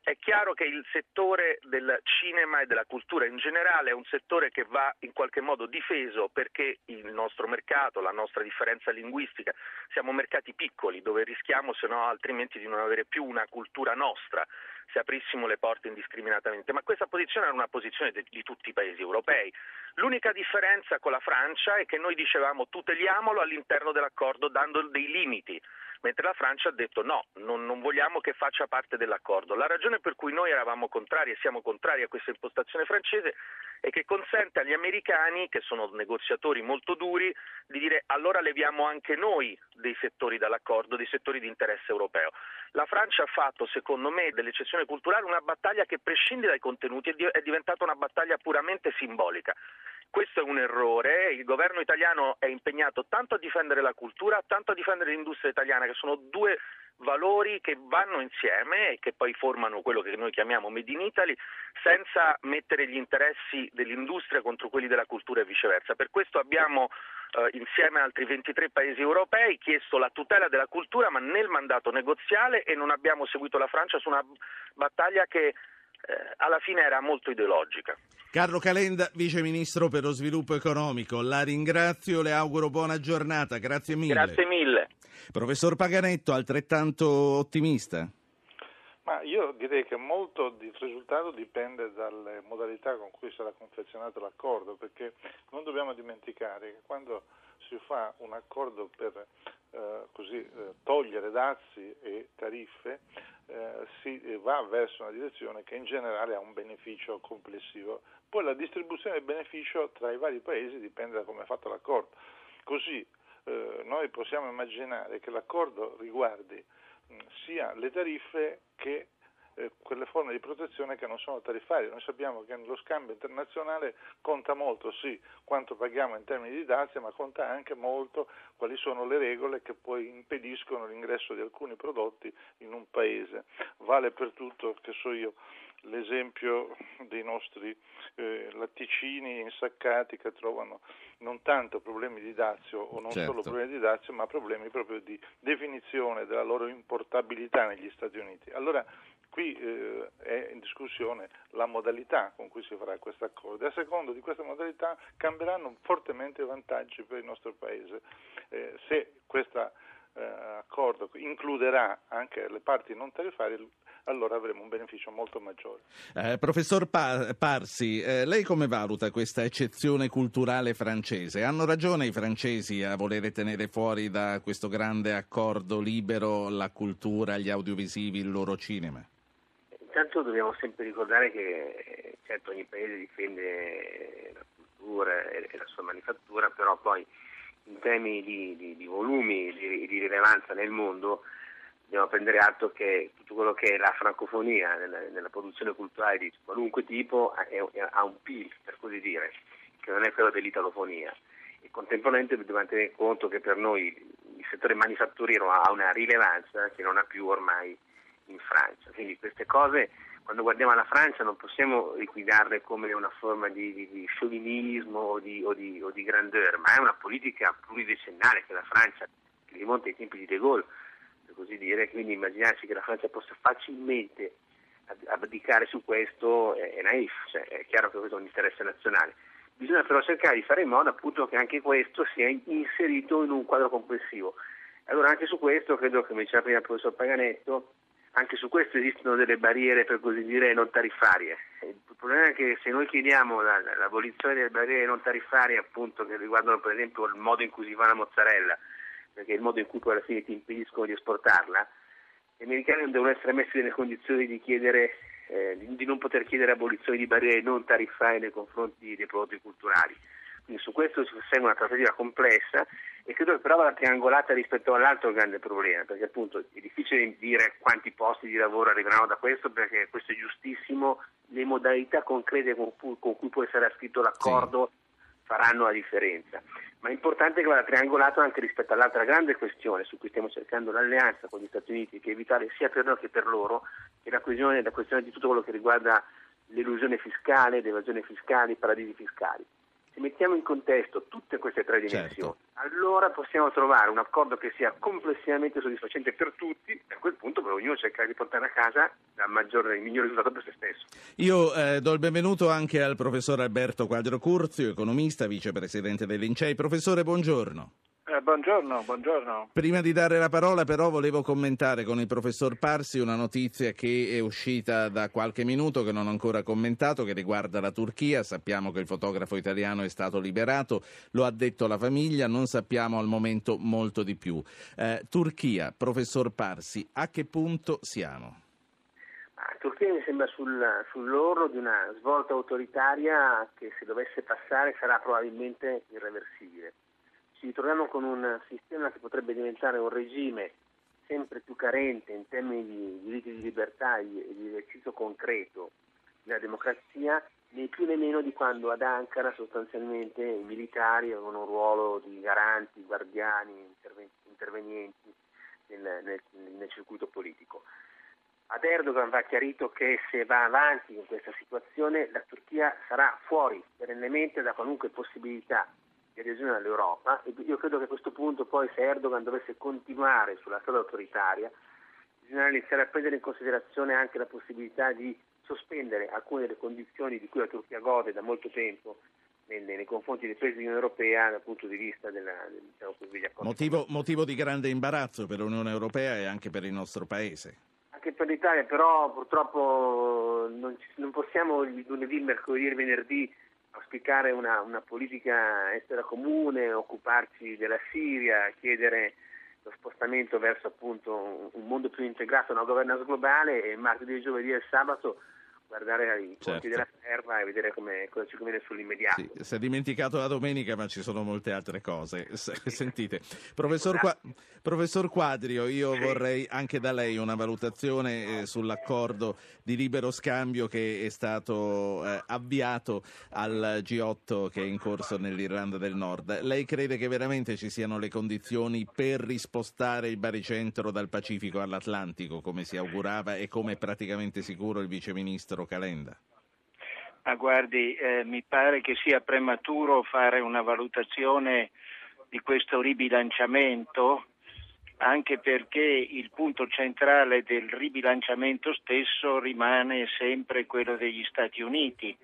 H: È chiaro che il settore del cinema e della cultura in generale è un settore che va in qualche modo difeso perché il nostro mercato, la nostra differenza linguistica, siamo mercati piccoli dove rischiamo se no altrimenti di non avere più una cultura nostra se aprissimo le porte indiscriminatamente, ma questa posizione era una posizione de- di tutti i paesi europei. L'unica differenza con la Francia è che noi dicevamo tuteliamolo all'interno dell'accordo dando dei limiti mentre la Francia ha detto no, non, non, vogliamo che faccia parte dell'accordo. La ragione per cui noi eravamo contrari e siamo contrari a questa impostazione francese è che consente agli americani, che sono negoziatori molto duri, di dire allora leviamo anche noi dei settori dall'accordo, dei settori di interesse europeo. La Francia ha fatto, secondo me, dell'eccezione culturale una battaglia che prescinde dai contenuti, è diventata una battaglia puramente simbolica. Questo è un errore, il governo italiano è impegnato tanto a difendere la cultura, tanto a difendere l'industria italiana, che sono due valori che vanno insieme e che poi formano quello che noi chiamiamo Made in Italy, senza mettere gli interessi dell'industria contro quelli della cultura e viceversa. Per questo abbiamo eh, insieme a altri 23 paesi europei chiesto la tutela della cultura, ma nel mandato negoziale e non abbiamo seguito la Francia su una battaglia che alla fine era molto ideologica.
A: Carlo Calenda, Vice Ministro per lo Sviluppo Economico, la ringrazio, le auguro buona giornata, grazie mille.
H: Grazie mille.
A: Professor Paganetto, altrettanto ottimista?
C: Ma io direi che molto del risultato dipende dalle modalità con cui sarà confezionato l'accordo, perché non dobbiamo dimenticare che quando si fa un accordo per eh, così, eh, togliere dazi e tariffe, eh, si va verso una direzione che in generale ha un beneficio complessivo. Poi la distribuzione del beneficio tra i vari paesi dipende da come è fatto l'accordo. Così eh, noi possiamo immaginare che l'accordo riguardi mh, sia le tariffe che eh, quelle forme di protezione che non sono tariffarie. Noi sappiamo che nello scambio internazionale conta molto, sì, quanto paghiamo in termini di dazi, ma conta anche molto quali sono le regole che poi impediscono l'ingresso di alcuni prodotti in un paese. Vale per tutto, che so io, l'esempio dei nostri eh, latticini insaccati che trovano non tanto problemi di dazio o non certo. solo problemi di dazio, ma problemi proprio di definizione della loro importabilità negli Stati Uniti. Allora qui eh, è in discussione la modalità con cui si farà questo accordo e a secondo di questa modalità cambieranno fortemente i vantaggi per il nostro Paese. Eh, se questo eh, accordo includerà anche le parti non tariffarie, allora avremo un beneficio molto maggiore.
A: Eh, professor pa- Parsi, eh, lei come valuta questa eccezione culturale francese? Hanno ragione i francesi a volere tenere fuori da questo grande accordo libero la cultura, gli audiovisivi, il loro cinema?
G: Intanto dobbiamo sempre ricordare che certo ogni paese difende la cultura e, la sua manifattura, però poi in termini di, di, di volumi e di, di, rilevanza nel mondo dobbiamo prendere atto che tutto quello che è la francofonia nella, nella produzione culturale di qualunque tipo ha un PIL, per così dire, che non è quello dell'italofonia. E contemporaneamente dobbiamo tenere conto che per noi il settore manifatturiero ha una rilevanza che non ha più ormai in Francia. Quindi queste cose, quando guardiamo alla Francia, non possiamo liquidarle come una forma di, di, di sciovinismo o di, o, o di, grandeur, ma è una politica pluridecennale che la Francia, che rimonta ai tempi di De Gaulle, per così dire, quindi immaginarsi che la Francia possa facilmente abdicare su questo è, naif, cioè, è chiaro che questo è un interesse nazionale. Bisogna però cercare di fare in modo appunto che anche questo sia inserito in un quadro complessivo. Allora anche su questo credo che, come diceva prima il professor Paganetto, anche su questo esistono delle barriere per così dire non tariffarie. Il problema è che se noi chiediamo la, l'abolizione delle barriere non tariffarie appunto che riguardano per esempio il modo in cui si fa la mozzarella, perché è il modo in cui poi alla fine ti impediscono di esportarla, gli americani non devono essere messi nelle condizioni di, chiedere, eh, di non poter chiedere abolizione di barriere non tariffarie nei confronti dei prodotti culturali. Quindi su questo ci segue una trattativa complessa e credo che però vada triangolata rispetto all'altro grande problema, perché appunto è difficile dire quanti posti di lavoro arriveranno da questo, perché questo è giustissimo, le modalità concrete con cui, con cui può essere scritto l'accordo sì. faranno la differenza. Ma è importante che vada triangolato anche rispetto all'altra grande questione su cui stiamo cercando l'alleanza con gli Stati Uniti, che è vitale sia per noi che per loro, che è la questione, la questione di tutto quello che riguarda l'elusione fiscale, l'evasione fiscale, i paradisi fiscali. Se mettiamo in contesto tutte queste tre dimensioni, certo. allora possiamo trovare un accordo che sia complessivamente soddisfacente per tutti e a quel punto per ognuno cercare di portare a casa maggiore, il migliore risultato per se stesso.
A: Io eh, do il benvenuto anche al professor Alberto Quadro Curzio, economista, vicepresidente dell'INCEI. Professore, buongiorno.
I: Eh, buongiorno, buongiorno.
A: Prima di dare la parola però volevo commentare con il professor Parsi una notizia che è uscita da qualche minuto che non ho ancora commentato che riguarda la Turchia. Sappiamo che il fotografo italiano è stato liberato, lo ha detto la famiglia, non sappiamo al momento molto di più. Eh, Turchia, professor Parsi, a che punto siamo?
G: La Turchia mi sembra sul, sull'orlo di una svolta autoritaria che se dovesse passare sarà probabilmente irreversibile ci ritroviamo con un sistema che potrebbe diventare un regime sempre più carente in termini di diritti di libertà e di esercizio concreto della democrazia, né più né meno di quando ad Ankara sostanzialmente i militari avevano un ruolo di garanti, guardiani, intervenienti nel, nel, nel circuito politico. Ad Erdogan va chiarito che se va avanti in questa situazione la Turchia sarà fuori perennemente da qualunque possibilità di adesione all'Europa e io credo che a questo punto poi se Erdogan dovesse continuare sulla strada autoritaria bisognerà iniziare a prendere in considerazione anche la possibilità di sospendere alcune delle condizioni di cui la Turchia gode da molto tempo nei, nei confronti dei paesi dell'Unione Europea dal punto di vista della, diciamo
A: degli accordi. Motivo, motivo di grande imbarazzo per l'Unione Europea e anche per il nostro Paese.
G: Anche per l'Italia, però purtroppo non, non possiamo lunedì, mercoledì e venerdì auspicare una, una, politica estera comune, occuparci della Siria, chiedere lo spostamento verso appunto un mondo più integrato, una governance globale e martedì, giovedì e sabato guardare i certo. conti della serva e vedere come, cosa ci conviene sull'immediato.
A: Sì, si è dimenticato la domenica, ma ci sono molte altre cose. <laughs> Sentite, professor, Qua- professor Quadrio, io sì. vorrei anche da lei una valutazione eh, sull'accordo di libero scambio che è stato eh, avviato al G8 che è in corso nell'Irlanda del Nord. Lei crede che veramente ci siano le condizioni per rispostare il baricentro dal Pacifico all'Atlantico, come si augurava e come è praticamente sicuro il viceministro Calenda?
I: Ah, guardi, eh, mi pare che sia prematuro fare una valutazione di questo ribilanciamento, anche perché il punto centrale del ribilanciamento stesso rimane sempre quello degli Stati Uniti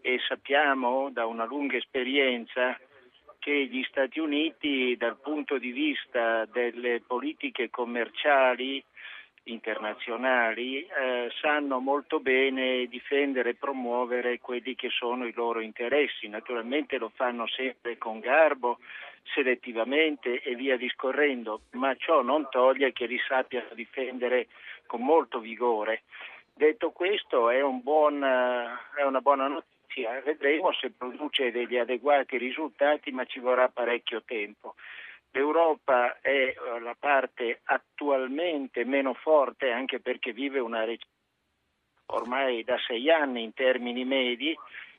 I: e sappiamo da una lunga esperienza che gli Stati Uniti dal punto di vista delle politiche commerciali internazionali eh, sanno molto bene difendere e promuovere quelli che sono i loro interessi. Naturalmente lo fanno sempre con garbo, selettivamente e via discorrendo, ma ciò non toglie che li sappiano difendere con molto vigore. Detto questo è, un buon, è una buona notizia, vedremo se produce degli adeguati risultati, ma ci vorrà parecchio tempo. L'Europa è eh, la parte attualmente meno forte anche perché vive una recessione ormai da sei anni in termini medi,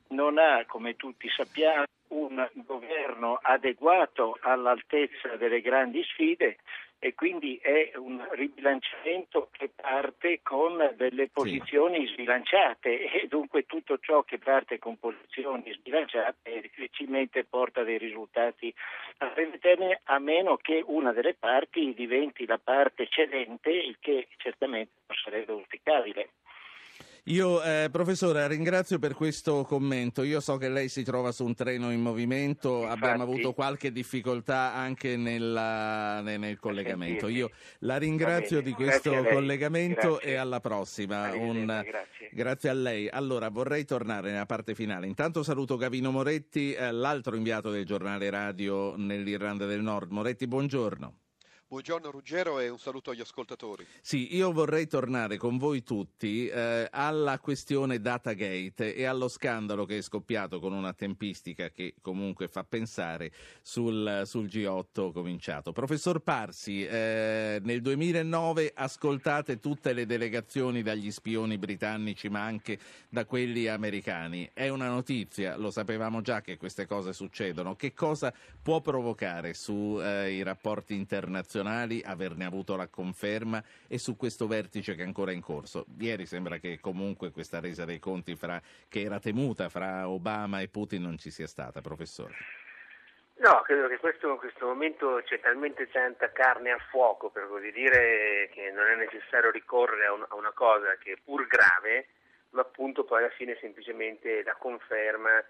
I: non ha, come tutti sappiamo, un governo adeguato all'altezza delle grandi sfide e quindi è un ribilanciamento che parte con delle posizioni sì. sbilanciate e dunque tutto ciò che parte con posizioni sbilanciate difficilmente porta dei risultati a breve termine a meno che una delle parti diventi la parte cedente, il che certamente non sarebbe auspicabile.
A: Io, eh, professore, ringrazio per questo commento. Io so che lei si trova su un treno in movimento, Infatti, abbiamo avuto qualche difficoltà anche nella, nel, nel, collegamento. Io la ringrazio di questo collegamento grazie. e alla prossima. Un, grazie. grazie. a lei. Allora, vorrei tornare nella parte finale. Intanto saluto Gavino Moretti, eh, l'altro inviato del giornale radio nell'Irlanda del Nord. Moretti, buongiorno.
J: Buongiorno Ruggero e un saluto agli ascoltatori.
A: Sì, io vorrei tornare con voi tutti eh, alla questione Datagate e allo scandalo che è scoppiato con una tempistica che comunque fa pensare sul, sul G8 cominciato. Professor Parsi, eh, nel 2009 ascoltate tutte le delegazioni dagli spioni britannici ma anche da quelli americani. È una notizia, lo sapevamo già che queste cose succedono. Che cosa può provocare sui eh, rapporti internazionali? Internazionali, averne avuto la conferma e su questo vertice che è ancora in corso. Ieri sembra che comunque questa resa dei conti fra, che era temuta fra Obama e Putin non ci sia stata, professore.
G: No, credo che questo, in questo momento c'è talmente tanta carne al fuoco, per così dire, che non è necessario ricorrere a, un, a una cosa che è pur grave, ma appunto poi alla fine semplicemente la conferma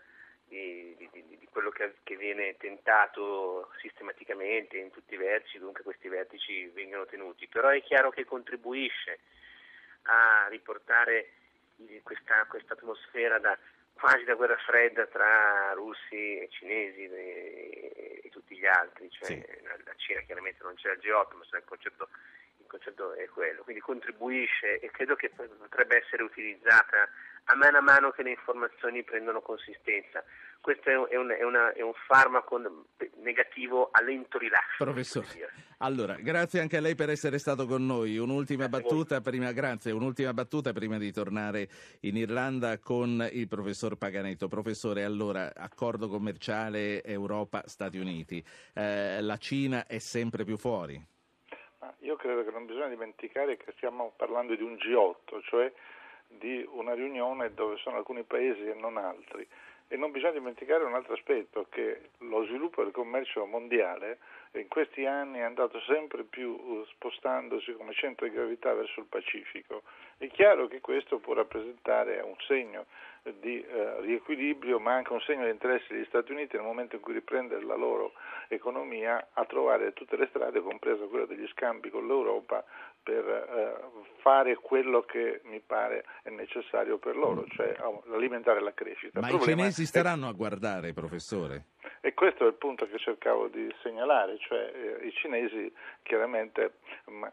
G: di, di, di quello che, che, viene tentato sistematicamente in tutti i vertici, dunque questi vertici vengano tenuti, però è chiaro che contribuisce a riportare questa, questa atmosfera da, quasi da guerra fredda tra russi e cinesi e, e tutti gli altri, cioè, sì. la Cina chiaramente non c'è il G8, ma il concetto, il concetto è quello, quindi contribuisce e credo che potrebbe essere utilizzata a mano a mano che le informazioni prendono consistenza. Questo è un, è una, è un farmaco negativo a lento rilascio.
A: Professore, allora, grazie anche a lei per essere stato con noi. Un'ultima battuta, prima, grazie, un'ultima battuta prima di tornare in Irlanda con il professor Paganetto. Professore, allora, accordo commerciale Europa-Stati Uniti. Eh, la Cina è sempre più fuori?
C: Io credo che non bisogna dimenticare che stiamo parlando di un G8, cioè di una riunione dove sono alcuni paesi e non altri. E non bisogna dimenticare un altro aspetto, che lo sviluppo del commercio mondiale in questi anni è andato sempre più uh, spostandosi come centro di gravità verso il Pacifico. È chiaro che questo può rappresentare un segno di eh, riequilibrio, ma anche un segno di interesse degli Stati Uniti nel momento in cui riprende la loro economia a trovare tutte le strade, compresa quella degli scambi con l'Europa, per eh, fare quello che mi pare è necessario per loro, cioè alimentare la crescita.
A: Ma i cinesi staranno a guardare, professore?
C: E questo è il punto che cercavo di segnalare, cioè eh, i cinesi chiaramente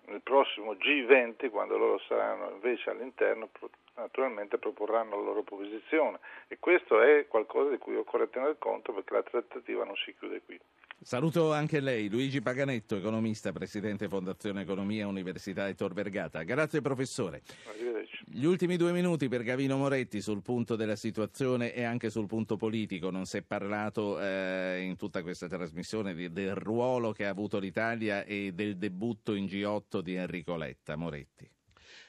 C: nel prossimo G20, quando loro saranno invece all'interno, naturalmente proporranno la loro posizione e questo è qualcosa di cui occorre tener conto perché la trattativa non si chiude qui.
A: Saluto anche lei, Luigi Paganetto, economista, presidente Fondazione Economia Università Tor Vergata. Grazie professore. Gli ultimi due minuti per Gavino Moretti sul punto della situazione e anche sul punto politico. Non si è parlato eh, in tutta questa trasmissione di, del ruolo che ha avuto l'Italia e del debutto in G8 di Enrico Letta. Moretti.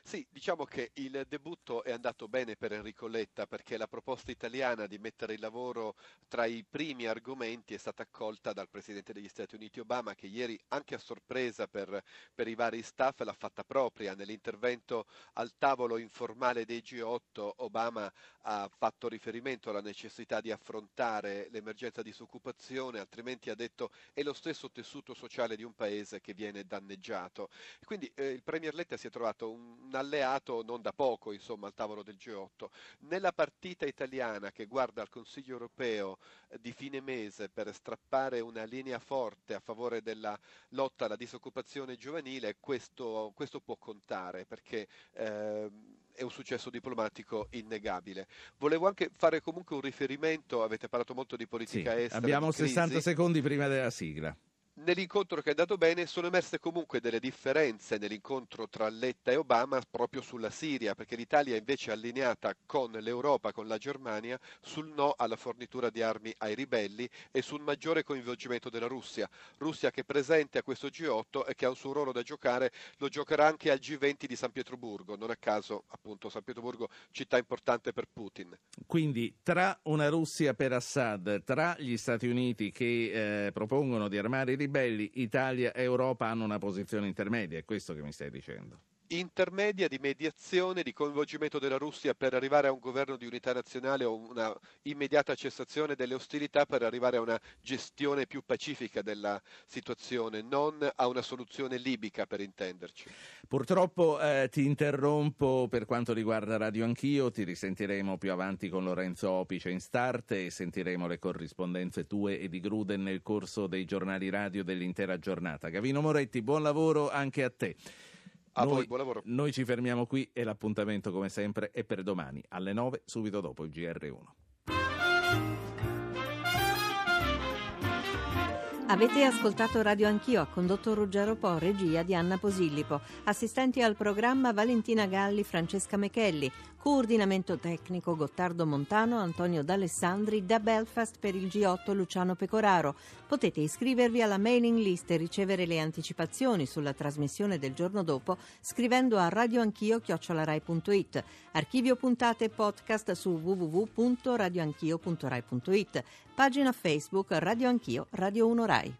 J: Sì, diciamo che il debutto è andato bene per Enrico Letta perché la proposta italiana di mettere il lavoro tra i primi argomenti è stata accolta dal Presidente degli Stati Uniti Obama che ieri anche a sorpresa per, per i vari staff l'ha fatta propria. Nell'intervento al tavolo informale dei G8 Obama ha fatto riferimento alla necessità di affrontare l'emergenza disoccupazione, altrimenti ha detto è lo stesso tessuto sociale di un paese che viene danneggiato. Quindi eh, il Premier Letta si è trovato un alleato non da poco insomma, al tavolo del G8. Nella partita italiana che guarda al Consiglio europeo eh, di fine mese per strappare una linea forte a favore della lotta alla disoccupazione giovanile, questo, questo può contare perché eh, è un successo diplomatico innegabile. Volevo anche fare comunque un riferimento, avete parlato molto di politica sì, estera.
A: Abbiamo 60 secondi prima della sigla.
J: Nell'incontro che è andato bene sono emerse comunque delle differenze nell'incontro tra Letta e Obama proprio sulla Siria, perché l'Italia è invece allineata con l'Europa, con la Germania, sul no alla fornitura di armi ai ribelli e sul maggiore coinvolgimento della Russia. Russia che è presente a questo G8 e che ha un suo ruolo da giocare, lo giocherà anche al G20 di San Pietroburgo, non a caso appunto San Pietroburgo città importante per Putin.
A: Quindi tra una Russia per Assad, tra gli Stati Uniti che eh, propongono di armare i ribelli, ribelli, Italia e Europa hanno una posizione intermedia, è questo che mi stai dicendo?
J: Intermedia di mediazione, di coinvolgimento della Russia per arrivare a un governo di unità nazionale o una immediata cessazione delle ostilità per arrivare a una gestione più pacifica della situazione, non a una soluzione libica per intenderci.
A: Purtroppo eh, ti interrompo per quanto riguarda Radio Anch'io, ti risentiremo più avanti con Lorenzo Opice in start e sentiremo le corrispondenze tue e di Gruden nel corso dei giornali radio dell'intera giornata. Gavino Moretti, buon lavoro anche a te.
J: A noi, voi, buon lavoro.
A: Noi ci fermiamo qui e l'appuntamento come sempre è per domani alle 9 subito dopo il GR1.
K: Avete ascoltato Radio Anch'io, ha condotto Ruggero Po, regia di Anna Posillipo, assistenti al programma Valentina Galli, Francesca Mechelli, coordinamento tecnico Gottardo Montano, Antonio D'Alessandri, da Belfast per il G8 Luciano Pecoraro. Potete iscrivervi alla mailing list e ricevere le anticipazioni sulla trasmissione del giorno dopo scrivendo a radioanchio.it. Archivio puntate e podcast su www.radioanchio.rai.it. Pagina Facebook Radio Anch'io, Radio 1 Rai.